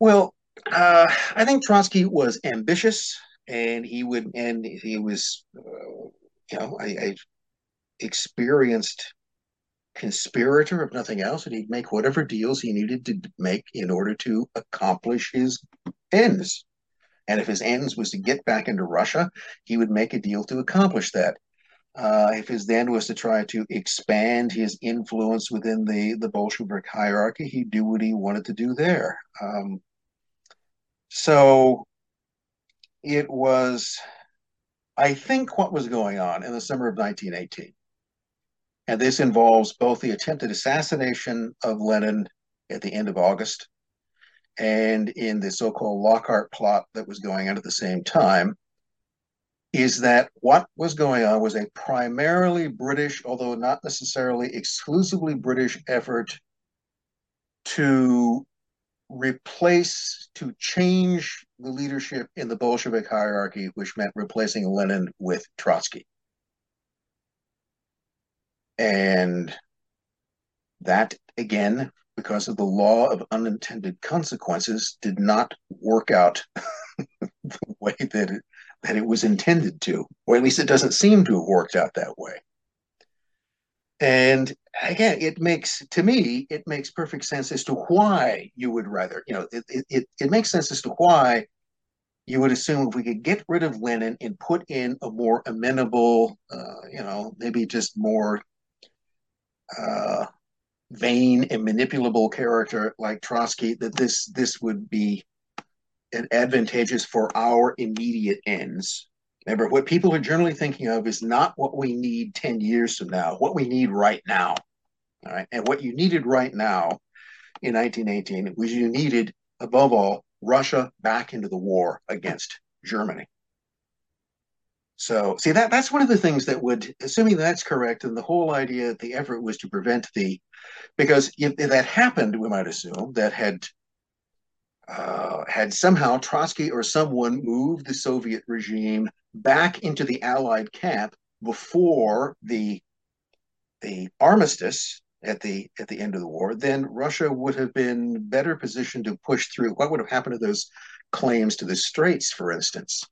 [SPEAKER 1] well, uh, I think Trotsky was ambitious, and he would, and he was, uh, you know, I, I experienced conspirator, if nothing else, and he'd make whatever deals he needed to make in order to accomplish his ends. And if his ends was to get back into Russia, he would make a deal to accomplish that. Uh, if his end was to try to expand his influence within the, the Bolshevik hierarchy, he'd do what he wanted to do there. Um, so it was, I think, what was going on in the summer of 1918 and this involves both the attempted assassination of Lenin at the end of August and in the so called Lockhart plot that was going on at the same time. Is that what was going on was a primarily British, although not necessarily exclusively British effort to replace, to change the leadership in the Bolshevik hierarchy, which meant replacing Lenin with Trotsky. And that, again, because of the law of unintended consequences, did not work out the way that it, that it was intended to, or at least it doesn't seem to have worked out that way. And again, it makes, to me, it makes perfect sense as to why you would rather, you know, it, it, it makes sense as to why you would assume if we could get rid of Lenin and put in a more amenable, uh, you know, maybe just more uh, vain and manipulable character like Trotsky, that this this would be an advantageous for our immediate ends. Remember, what people are generally thinking of is not what we need 10 years from now, what we need right now. All right. And what you needed right now in 1918 was you needed, above all, Russia back into the war against Germany. So see that that's one of the things that would, assuming that's correct, and the whole idea, the effort was to prevent the, because if, if that happened, we might assume that had uh, had somehow Trotsky or someone moved the Soviet regime back into the Allied camp before the the armistice at the at the end of the war, then Russia would have been better positioned to push through. What would have happened to those claims to the Straits, for instance?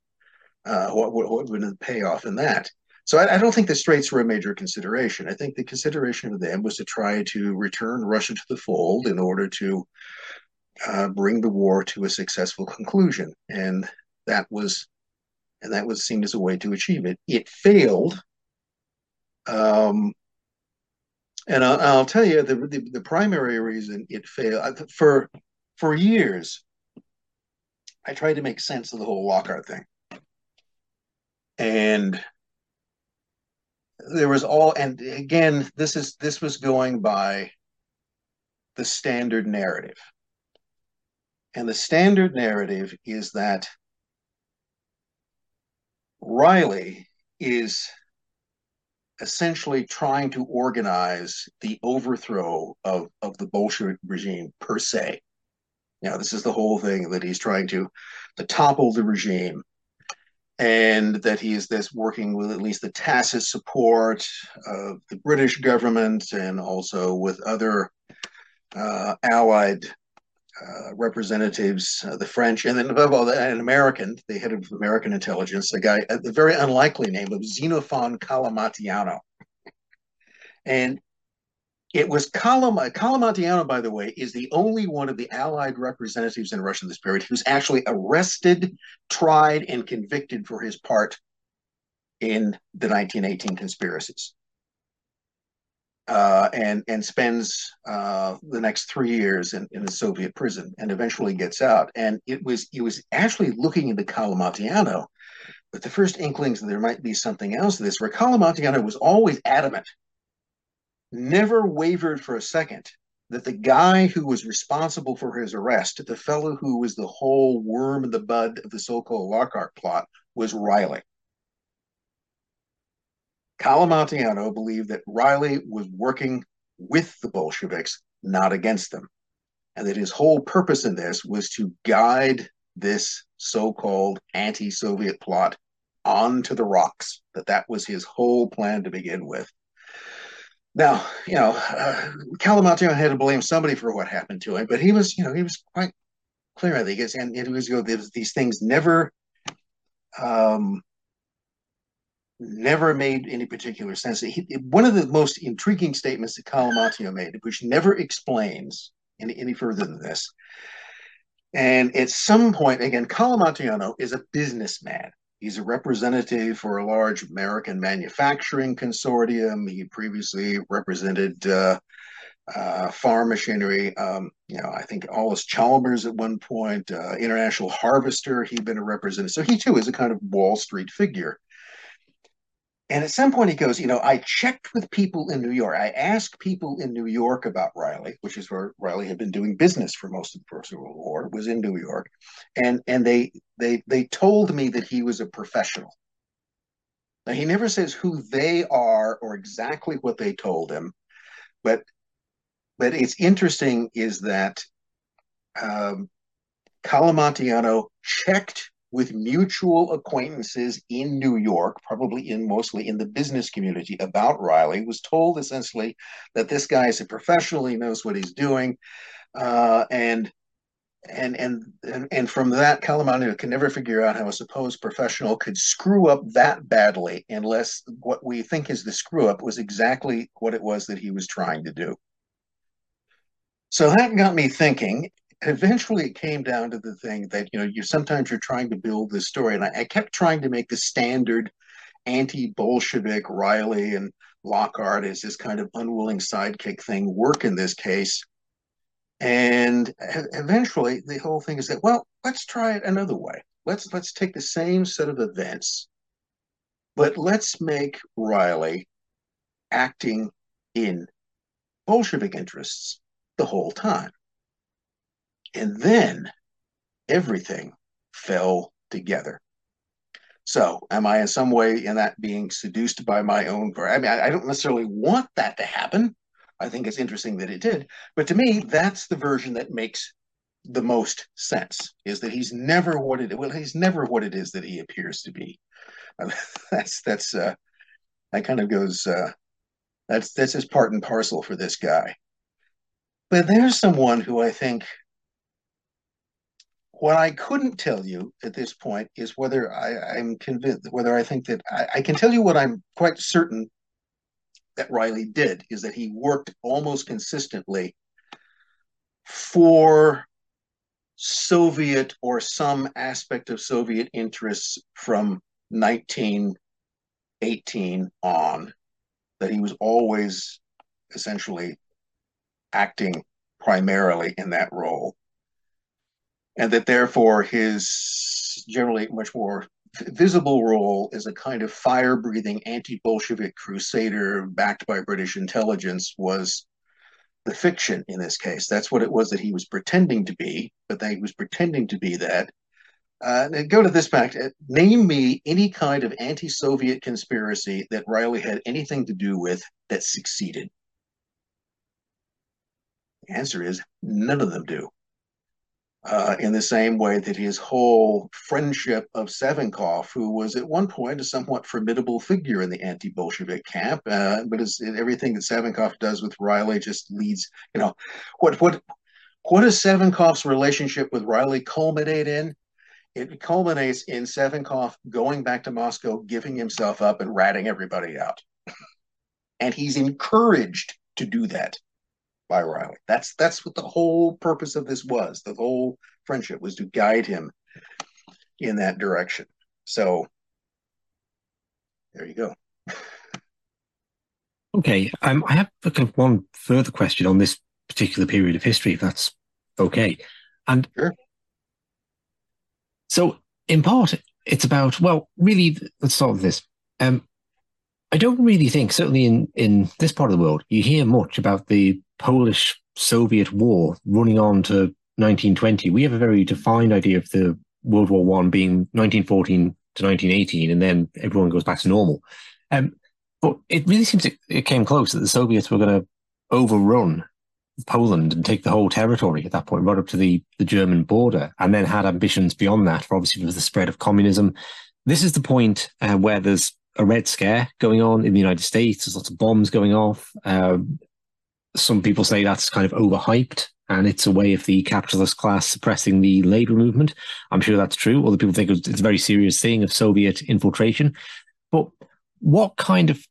[SPEAKER 1] Uh, what, what, would the payoff in that? So I, I, don't think the Straits were a major consideration. I think the consideration of them was to try to return Russia to the fold in order to uh, bring the war to a successful conclusion, and that was and that was seen as a way to achieve it. It failed. Um, and I'll, I'll, tell you the, the, the primary reason it failed for for years. I tried to make sense of the whole Lockhart thing and there was all and again this is this was going by the standard narrative. And the standard narrative is that Reilly is essentially trying to organize the overthrow of, of the bolshevik regime per se. Now this is the whole thing that he's trying to to topple the regime and that he is this working with at least the tacit support of the British government and also with other uh, allied uh, representatives, uh, the French, and then above all, an American, the head of American intelligence, a guy, the very unlikely name of Xenophon Kalamatiano. And it was Calam- Kalamatiano, by the way, is the only one of the Allied representatives in Russia in this period who's actually arrested, tried, and convicted for his part in the 1918 conspiracies. Uh, and and spends uh, the next three years in, in a Soviet prison and eventually gets out. And it was it was actually looking into Kalamatiano, but the first inklings that there might be something else to this, where Kalamatiano was always adamant never wavered for a second that the guy who was responsible for his arrest, the fellow who was the whole worm in the bud of the so-called Lockhart plot, was Reilly. Kalamatiano believed that Reilly was working with the Bolsheviks, not against them, and that his whole purpose in this was to guide this so-called anti-Soviet plot onto the rocks. That that was his whole plan to begin with. Now, you know, uh, had to blame somebody for what happened to him, but he was, you know, he was quite clear, I think, and it was, you know, these things never, um, never made any particular sense. He, one of the most intriguing statements that Calamatio made, which never explains any, any further than this, and at some point, again, Kalamatiano is a businessman. He's a representative for a large American manufacturing consortium. He previously represented uh, uh, farm machinery. Um, you know, I think Allis Chalmers at one point, uh, International Harvester. He'd been a representative, so he too is a kind of Wall Street figure. And at some point, he goes, You know, I checked with people in New York. I asked people in New York about Reilly, which is where Reilly had been doing business for most of the First World War, was in New York. And, and they, they, they told me that he was a professional. Now, he never says who they are or exactly what they told him, but but it's interesting is that um, Kalamatiano checked with mutual acquaintances in New York, probably in mostly in the business community about Reilly, was told essentially that this guy is a professional, he knows what he's doing, uh, and and and and from that, Kalamatiano can never figure out how a supposed professional could screw up that badly, unless what we think is the screw up was exactly what it was that he was trying to do. So that got me thinking, eventually it came down to the thing that you know you sometimes you're trying to build this story and I, I kept trying to make the standard anti-bolshevik Reilly and lockhart as this kind of unwilling sidekick thing work in this case. And eventually the whole thing is that well let's try it another way. Let's let's take the same set of events but let's make Reilly acting in bolshevik interests the whole time and then everything fell together. So, am I in some way in that being seduced by my own? I mean, I don't necessarily want that to happen. I think it's interesting that it did. But to me, that's the version that makes the most sense is that he's never what it well he's never what it is that he appears to be that's that's uh that kind of goes uh that's that's his part and parcel for this guy but there's someone who i think what I couldn't tell you at this point is whether I, am convinced, whether I think that I, I, can tell you what I'm quite certain that Reilly did is that he worked almost consistently for Soviet or some aspect of Soviet interests from 1918 on, that he was always essentially acting primarily in that role and that therefore his generally much more visible role as a kind of fire breathing anti Bolshevik crusader backed by British intelligence was the fiction in this case. That's what it was that he was pretending to be, but that he was pretending to be that. Uh, go to this fact. Uh, name me any kind of anti Soviet conspiracy that Reilly had anything to do with that succeeded. The answer is none of them do uh, in the same way that his whole friendship of Savinkov, who was at one point a somewhat formidable figure in the anti-Bolshevik camp, uh, but as, everything that Savinkov does with Reilly just leads, you know, what what what does Savinkov's relationship with Reilly culminate in? It culminates in Savinkov going back to Moscow, giving himself up, and ratting everybody out. and he's encouraged to do that by Reilly. That's that's what the whole purpose of this was. The whole friendship was to guide him in that direction. So there you go.
[SPEAKER 2] Okay, um, I have one further question on this particular period of history, if that's okay. And
[SPEAKER 1] sure.
[SPEAKER 2] so, in part, it's about well, really. Let's start with this. Um, I don't really think, certainly in in this part of the world, you hear much about the Polish Soviet War running on to 1920, we have a very defined idea of the World War One being 1914 to 1918, and then everyone goes back to normal. Um, but it really seems it, it came close that the Soviets were going to overrun Poland and take the whole territory at that point, right up to the, the German border, and then had ambitions beyond that, for obviously with the spread of communism. This is the point uh, where there's a red scare going on in the United States. There's lots of bombs going off. Um, some people say that's kind of overhyped and it's a way of the capitalist class suppressing the labor movement. I'm sure that's true. Other people think it's a very serious thing of Soviet infiltration. But what kind of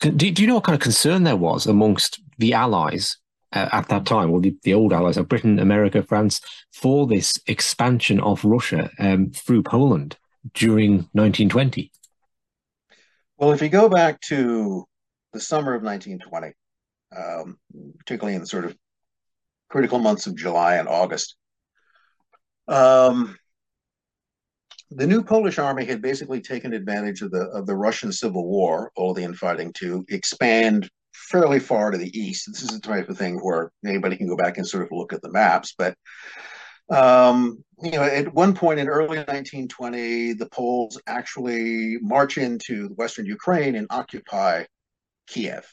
[SPEAKER 2] do, do you know what kind of concern there was amongst the allies uh, at that time, or the, the old allies of Britain, America, France, for this expansion of Russia um, through Poland during 1920?
[SPEAKER 1] Well, if you go back to the summer of 1920, um, particularly in the sort of critical months of July and August. Um, the new Polish army had basically taken advantage of the of the Russian Civil War, all the infighting, to expand fairly far to the east. This is the type of thing where anybody can go back and sort of look at the maps. But um, you know, at one point in early 1920, the Poles actually march into western Ukraine and occupy Kiev.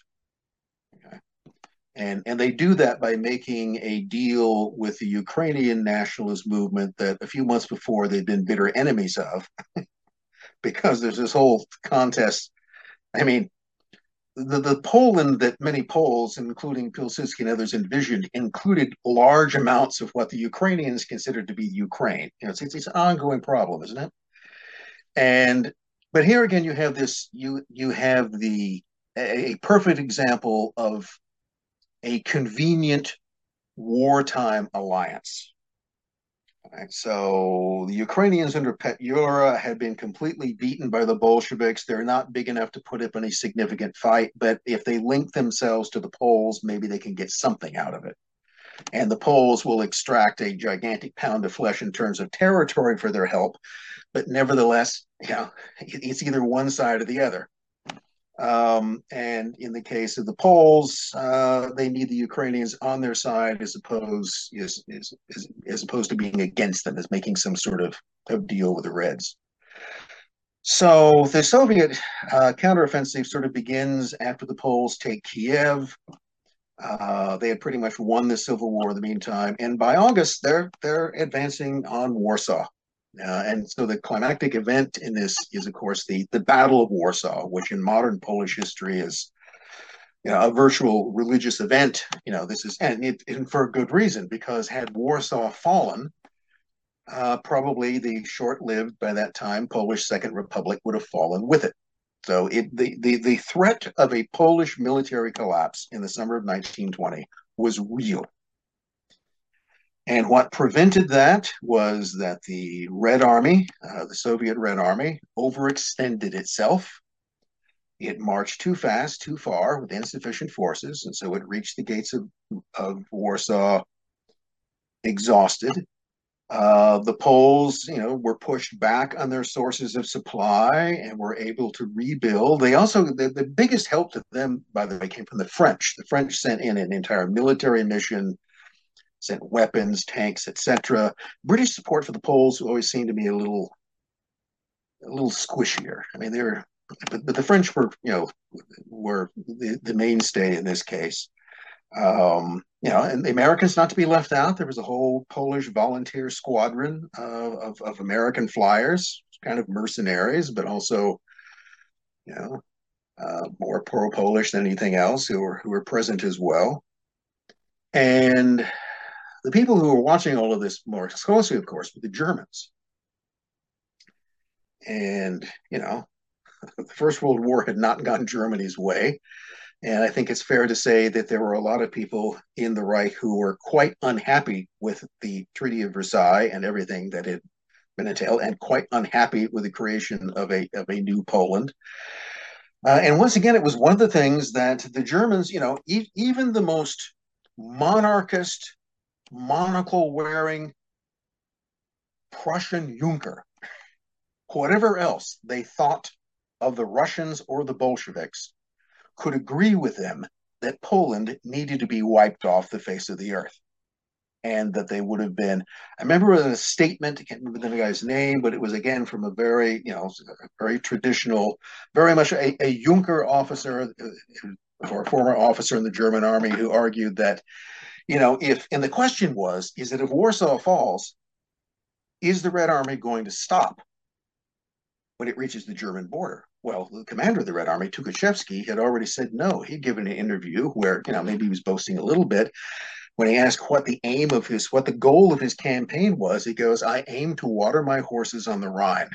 [SPEAKER 1] And, and they do that by making a deal with the Ukrainian nationalist movement that a few months before they'd been bitter enemies of, because there's this whole contest. I mean, the, the Poland that many Poles, including Pilsudski and others, envisioned included large amounts of what the Ukrainians considered to be Ukraine. You know, it's, it's, it's an ongoing problem, isn't it? And but here again, you have this. You you have the a, a perfect example of a convenient wartime alliance. Right, so the Ukrainians under Petlura had been completely beaten by the Bolsheviks. They're not big enough to put up any significant fight, but if they link themselves to the Poles, maybe they can get something out of it. And the Poles will extract a gigantic pound of flesh in terms of territory for their help, but nevertheless, you know, it's either one side or the other. Um, and in the case of the Poles, uh, they need the Ukrainians on their side as opposed as, as, as, opposed to being against them, as making some sort of, of deal with the Reds. So the Soviet uh, counteroffensive sort of begins after the Poles take Kiev. Uh, they had pretty much won the Civil War in the meantime, and by August they're they're advancing on Warsaw. Uh, and so the climactic event in this is, of course, the, the Battle of Warsaw, which in modern Polish history is you know, a virtual religious event. You know, this is, and, it, and for good reason, because had Warsaw fallen, uh, probably the short-lived by that time Polish Second Republic would have fallen with it. So it, the, the, the threat of a Polish military collapse in the summer of 1920 was real. And what prevented that was that the Red Army, uh, the Soviet Red Army, overextended itself. It marched too fast, too far, with insufficient forces, and so it reached the gates of, of Warsaw exhausted. Uh, the Poles, you know, were pushed back on their sources of supply and were able to rebuild. They also, the, the biggest help to them, by the way, came from the French. The French sent in an entire military mission sent weapons, tanks, etc. British support for the Poles always seemed to be a little, a little squishier. I mean, they're, but, but the French were, you know, were the, the mainstay in this case. Um, you know, and the Americans not to be left out. There was a whole Polish volunteer squadron of, of, of American flyers, kind of mercenaries, but also, you know, uh, more pro-Polish than anything else, who were who were present as well. And the people who were watching all of this more closely, of course, were the Germans. And, you know, the First World War had not gone Germany's way. And I think it's fair to say that there were a lot of people in the Reich who were quite unhappy with the Treaty of Versailles and everything that had been entailed, and quite unhappy with the creation of a, of a new Poland. Uh, and once again, it was one of the things that the Germans, you know, e- even the most monarchist monocle wearing Prussian Junker, whatever else they thought of the Russians or the Bolsheviks, could agree with them that Poland needed to be wiped off the face of the earth. And that they would have been. I remember a statement, I can't remember the guy's name, but it was again from a very, you know, very traditional, very much a, a Junker officer uh, or a former officer in the German army who argued that you know, if and the question was, is that if Warsaw falls, is the Red Army going to stop when it reaches the German border? well, the commander of the Red Army, Tukhachevsky, had already said no. He'd given an interview where, you know, maybe he was boasting a little bit. When he asked what the aim of his, what the goal of his campaign was, he goes, I aim to water my horses on the Rhine.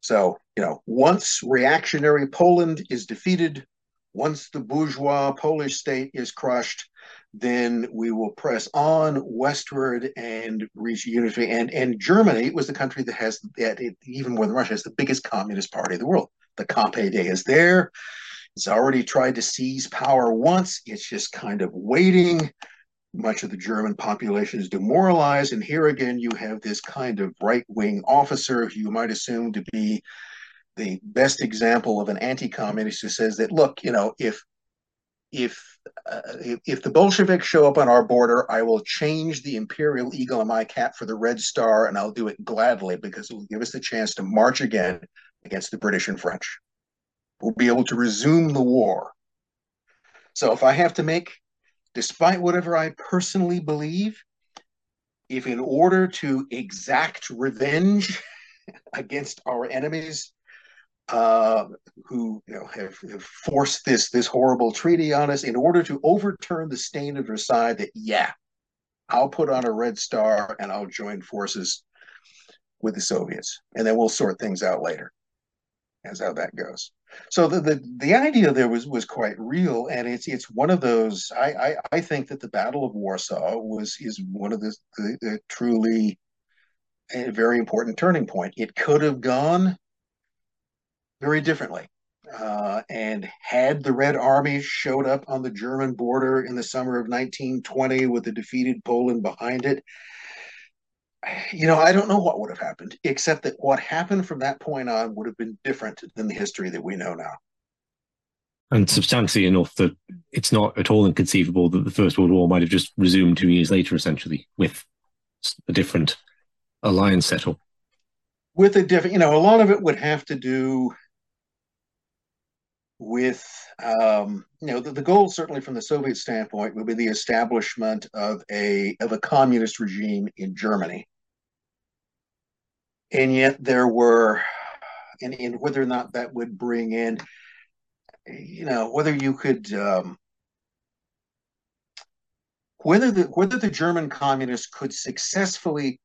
[SPEAKER 1] So, you know, once reactionary Poland is defeated, once the bourgeois Polish state is crushed, then we will press on westward and reach unity. And and Germany was the country that has that even more than Russia has the biggest communist party of the world. The KPD is there. It's already tried to seize power once. It's just kind of waiting. Much of the German population is demoralized, and here again you have this kind of right-wing officer who you might assume to be the best example of an anti-communist who says that look, you know, if if, uh, if, if the Bolsheviks show up on our border, I will change the imperial eagle on my cap for the red star, and I'll do it gladly because it will give us the chance to march again against the British and French. We'll be able to resume the war. So if I have to make, despite whatever I personally believe, if in order to exact revenge against our enemies, uh, who you know have, have, forced this this horrible treaty on us in order to overturn the stain of Versailles. That yeah, I'll put on a red star and I'll join forces with the Soviets, and then we'll sort things out later. As how that goes. So the, the the idea there was was quite real, and it's it's one of those. I I, I think that the Battle of Warsaw was is one of the, the, the truly a very important turning point. It could have gone very differently. Uh, and had the Red Army showed up on the German border in the summer of 1920 with the defeated Poland behind it, you know, I don't know what would have happened, except that what happened from that point on would have been different than the history that we know now.
[SPEAKER 2] And substantially enough that it's not at all inconceivable that the First World War might have just resumed two years later, essentially, with a different alliance setup.
[SPEAKER 1] With a different, you know, a lot of it would have to do with um, you know the, the, goal certainly from the Soviet standpoint would be the establishment of a of a communist regime in Germany, and yet there were, and, and whether or not that would bring in, you know, whether you could. Um, whether the whether the German communists could successfully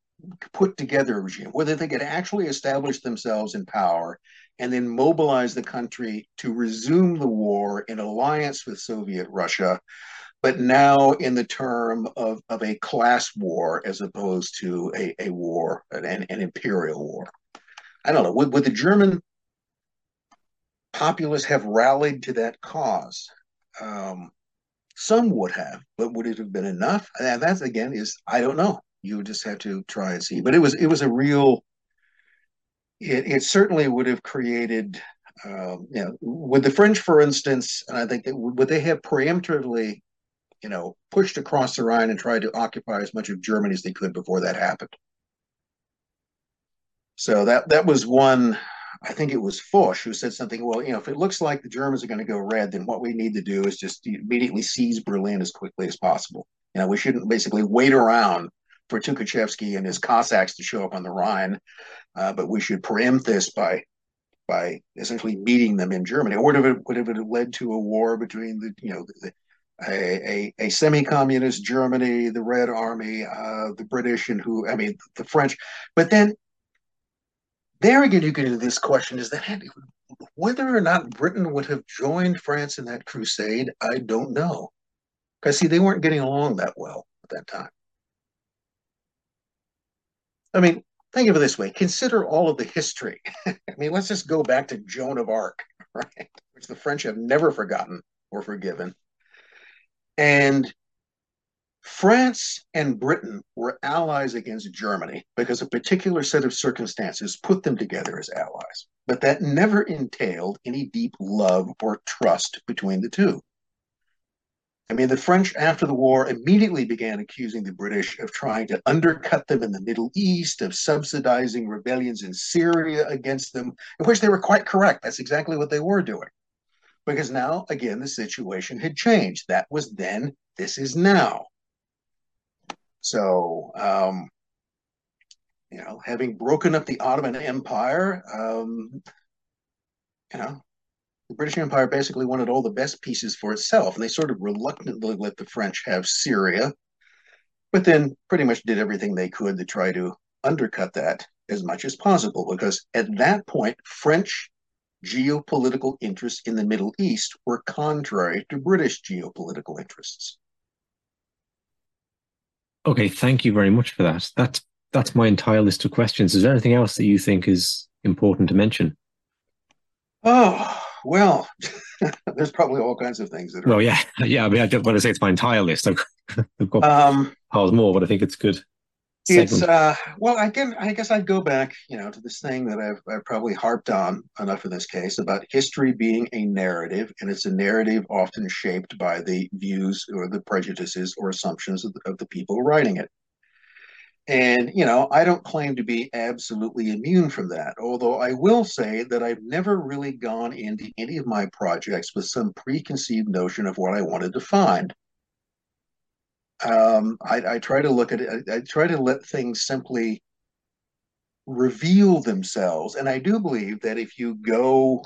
[SPEAKER 1] put together a regime, whether they could actually establish themselves in power and then mobilize the country to resume the war in alliance with Soviet Russia, but now in the term of, of a class war as opposed to a, a war, an, an imperial war. I don't know, would, would the German populace have rallied to that cause? Um, some would have, but would it have been enough? And that's again is I don't know. You just have to try and see. But it was it was a real it, it certainly would have created, um, you know, with the French, for instance, and I think that would they have preemptively, you know, pushed across the Rhine and tried to occupy as much of Germany as they could before that happened. So that that was one. I think it was Foch who said something. Well, you know, if it looks like the Germans are going to go red, then what we need to do is just immediately seize Berlin as quickly as possible. You know, we shouldn't basically wait around for Tukhachevsky and his Cossacks to show up on the Rhine, uh, but we should preempt this by by essentially meeting them in Germany. Or would have would have led to a war between the you know the, a, a, a semi-communist Germany, the Red Army, uh, the British, and who I mean the French. But then there again, you get into this question: Is that whether or not Britain would have joined France in that crusade? I don't know, because see, they weren't getting along that well at that time. I mean, think of it this way consider all of the history. I mean, let's just go back to Joan of Arc, right? Which the French have never forgotten or forgiven. And France and Britain were allies against Germany because a particular set of circumstances put them together as allies. But that never entailed any deep love or trust between the two. I mean, the French after the war immediately began accusing the British of trying to undercut them in the Middle East, of subsidizing rebellions in Syria against them, in which they were quite correct. That's exactly what they were doing. Because now, again, the situation had changed. That was then, this is now. So, um, you know, having broken up the Ottoman Empire, um, you know, the British Empire basically wanted all the best pieces for itself, and they sort of reluctantly let the French have Syria, but then pretty much did everything they could to try to undercut that as much as possible, because at that point, French geopolitical interests in the Middle East were contrary to British geopolitical interests.
[SPEAKER 2] Okay, thank you very much for that. That's that's my entire list of questions. Is there anything else that you think is important to mention?
[SPEAKER 1] Oh, well, there's probably all kinds of things that are.
[SPEAKER 2] Well, yeah, yeah. I mean, I don't want to say it's my entire list. I've, got um, piles more, but I think it's good.
[SPEAKER 1] Segment. It's uh, well, I can, I guess I'd go back, you know, to this thing that I've, I've probably harped on enough in this case about history being a narrative, and it's a narrative often shaped by the views or the prejudices or assumptions of the, of the people writing it. And, you know, I don't claim to be absolutely immune from that, although I will say that I've never really gone into any of my projects with some preconceived notion of what I wanted to find. Um, I, I, try to look at it, I, I try to let things simply reveal themselves. And I do believe that if you go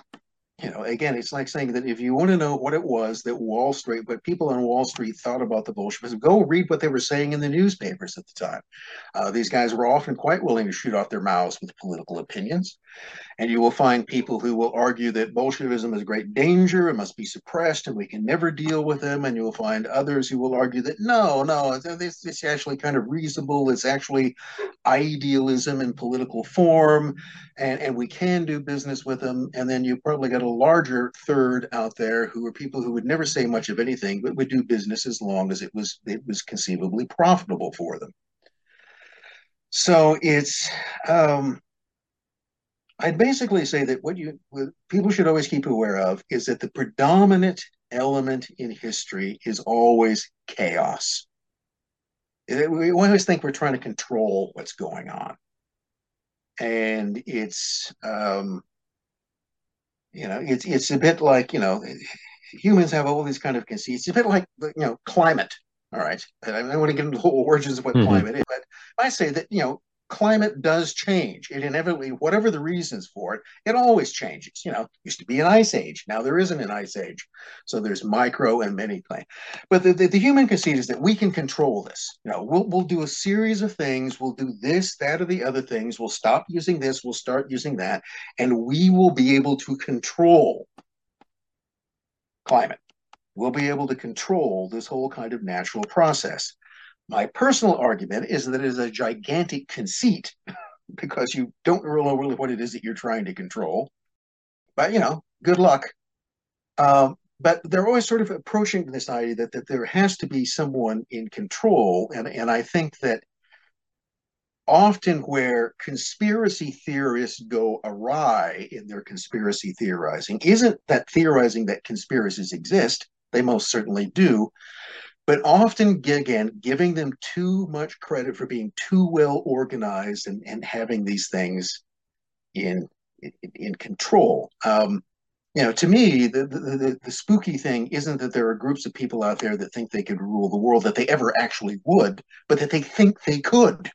[SPEAKER 1] you know, again, it's like saying that if you want to know what it was that Wall Street, what people on Wall Street thought about the Bolsheviks, go read what they were saying in the newspapers at the time. Uh, these guys were often quite willing to shoot off their mouths with political opinions. And you will find people who will argue that Bolshevism is a great danger, and must be suppressed, and we can never deal with them. And you will find others who will argue that no, no, this, is actually kind of reasonable. It's actually idealism in political form, and, and we can do business with them. And then you probably got a larger third out there who are people who would never say much of anything, but would do business as long as it was it was conceivably profitable for them. So it's um, I'd basically say that what you what people should always keep aware of is that the predominant element in history is always chaos. We always think we're trying to control what's going on, and it's um, you know it's it's a bit like you know humans have all these kind of conceits. It's a bit like you know climate. All right, I don't want to get into the whole origins of what mm-hmm. climate is, but I say that you know climate does change. It inevitably, whatever the reasons for it, it always changes. You know, used to be an ice age. Now there isn't an ice age. So there's micro and many things. But the, the, the, human conceit is that we can control this. You know, we'll, we'll do a series of things. We'll do this, that, or the other things. We'll stop using this. We'll start using that. And we will be able to control climate. We'll be able to control this whole kind of natural process. My personal argument is that it is a gigantic conceit because you don't really know really what it is that you're trying to control. But, you know, good luck. Um, but they're always sort of approaching this idea that, that there has to be someone in control. And, and I think that often where conspiracy theorists go awry in their conspiracy theorizing isn't that theorizing that conspiracies exist, they most certainly do, but often again giving them too much credit for being too well organized and, and having these things in in, in control. Um, you know to me the, the the spooky thing isn't that there are groups of people out there that think they could rule the world that they ever actually would but that they think they could.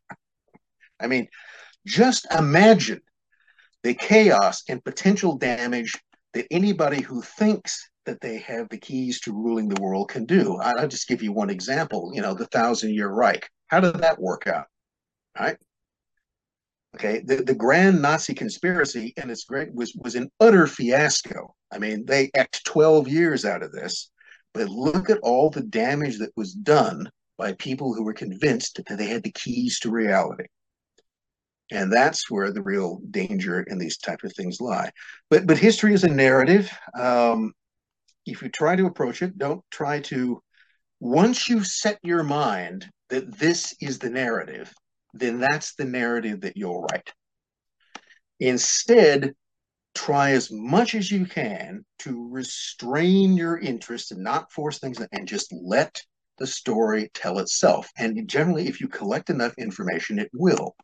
[SPEAKER 1] I mean just imagine the chaos and potential damage that anybody who thinks that they have the keys to ruling the world can do. I'll just give you one example. You know, the Thousand Year Reich. How did that work out? Right. Okay. The, the grand Nazi conspiracy and its great was was an utter fiasco. I mean, they act 12 years out of this, but look at all the damage that was done by people who were convinced that they had the keys to reality. And that's where the real danger in these type of things lie. But but history is a narrative. Um, if you try to approach it, don't try to, once you set your mind that this is the narrative, then that's the narrative that you'll write. Instead, try as much as you can to restrain your interest and not force things and just let the story tell itself. And generally, if you collect enough information, it will.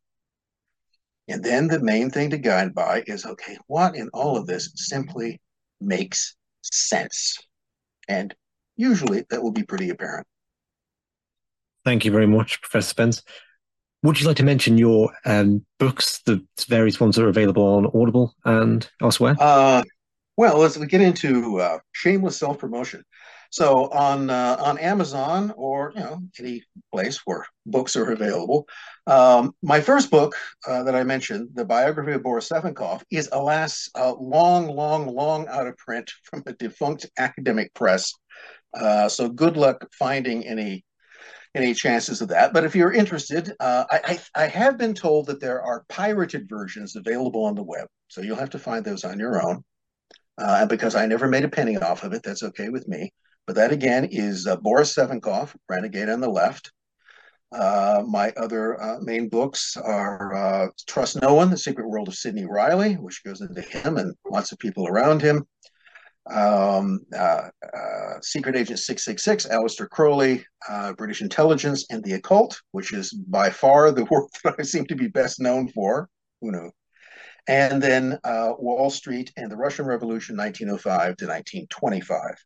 [SPEAKER 1] And then the main thing to guide by is okay, what in all of this simply makes sense. And usually that will be pretty apparent.
[SPEAKER 2] Thank you very much, Professor Spence. Would you like to mention your um, books, the various ones that are available on Audible and elsewhere?
[SPEAKER 1] Uh, Well, let's we get into uh, shameless self promotion. So on uh, on Amazon or you know any place where books are available, um, my first book uh, that I mentioned, the biography of Boris Savinkov, is alas uh, long, long, long out of print from a defunct academic press. Uh, so good luck finding any any chances of that. But if you're interested, uh, I, I, I have been told that there are pirated versions available on the web, so you'll have to find those on your own. Uh, and because I never made a penny off of it, that's okay with me. But that again is uh, Boris Savinkov, Renegade on the Left. Uh, my other uh, main books are uh, Trust No One, The Secret World of Sidney Reilly, which goes into him and lots of people around him. Um, uh, uh, Secret Agent 666, Aleister Crowley, British Intelligence, and the Occult, which is by far the work that I seem to be best known for. Who knows? And then Wall Street and the Russian Revolution, 1905 to 1925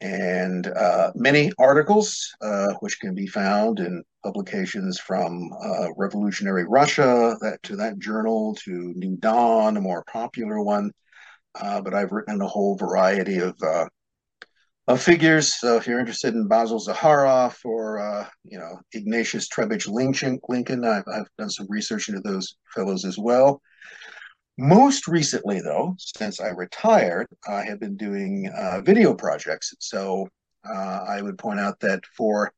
[SPEAKER 1] and uh, many articles, uh, which can be found in publications from uh, Revolutionary Russia that, to that journal to New Dawn, a more popular one. Uh, but I've written a whole variety of uh, of figures. So if you're interested in Basil Zaharoff or uh, you know Ignatius Trebitsch Lincoln, I've, I've done some research into those fellows as well. Most recently, though, since I retired, I have been doing uh, video projects. So uh, I would point out that for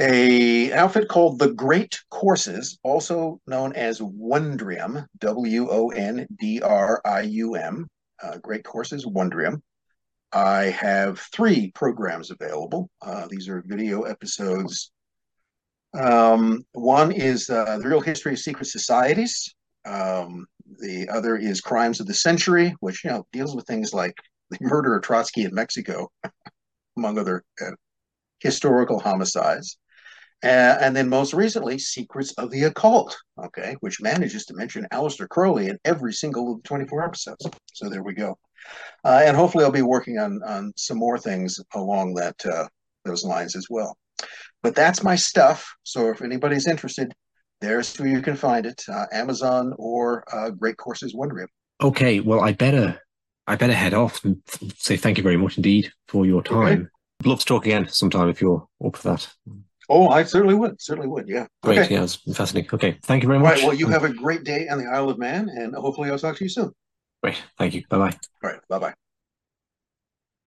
[SPEAKER 1] a outfit called the Great Courses, also known as Wondrium, W O N D R I U M, uh, Great Courses Wondrium. I have three programs available. Uh, these are video episodes. Um, one is uh, the real history of secret societies. Um, the other is Crimes of the Century, which you know deals with things like the murder of Trotsky in Mexico, among other uh, historical homicides. Uh, and then most recently, Secrets of the Occult, okay, which manages to mention Aleister Crowley in every single of the 24 episodes. So there we go. Uh, and hopefully I'll be working on, on some more things along that uh, those lines as well. But that's my stuff. So if anybody's interested, there's where you can find it: uh, Amazon or uh, Great Courses Wondrium.
[SPEAKER 2] Okay, well, I better I better head off and say thank you very much indeed for your time. Okay. Love to talk again sometime if you're up for that.
[SPEAKER 1] Oh, I certainly would. Certainly would. Yeah.
[SPEAKER 2] Great. Okay. Yeah, it's fascinating. Okay. Thank you very much.
[SPEAKER 1] Right, well, you have a great day on the Isle of Man, and hopefully I'll talk to you soon.
[SPEAKER 2] Great. Thank you. Bye bye.
[SPEAKER 1] All right. Bye bye.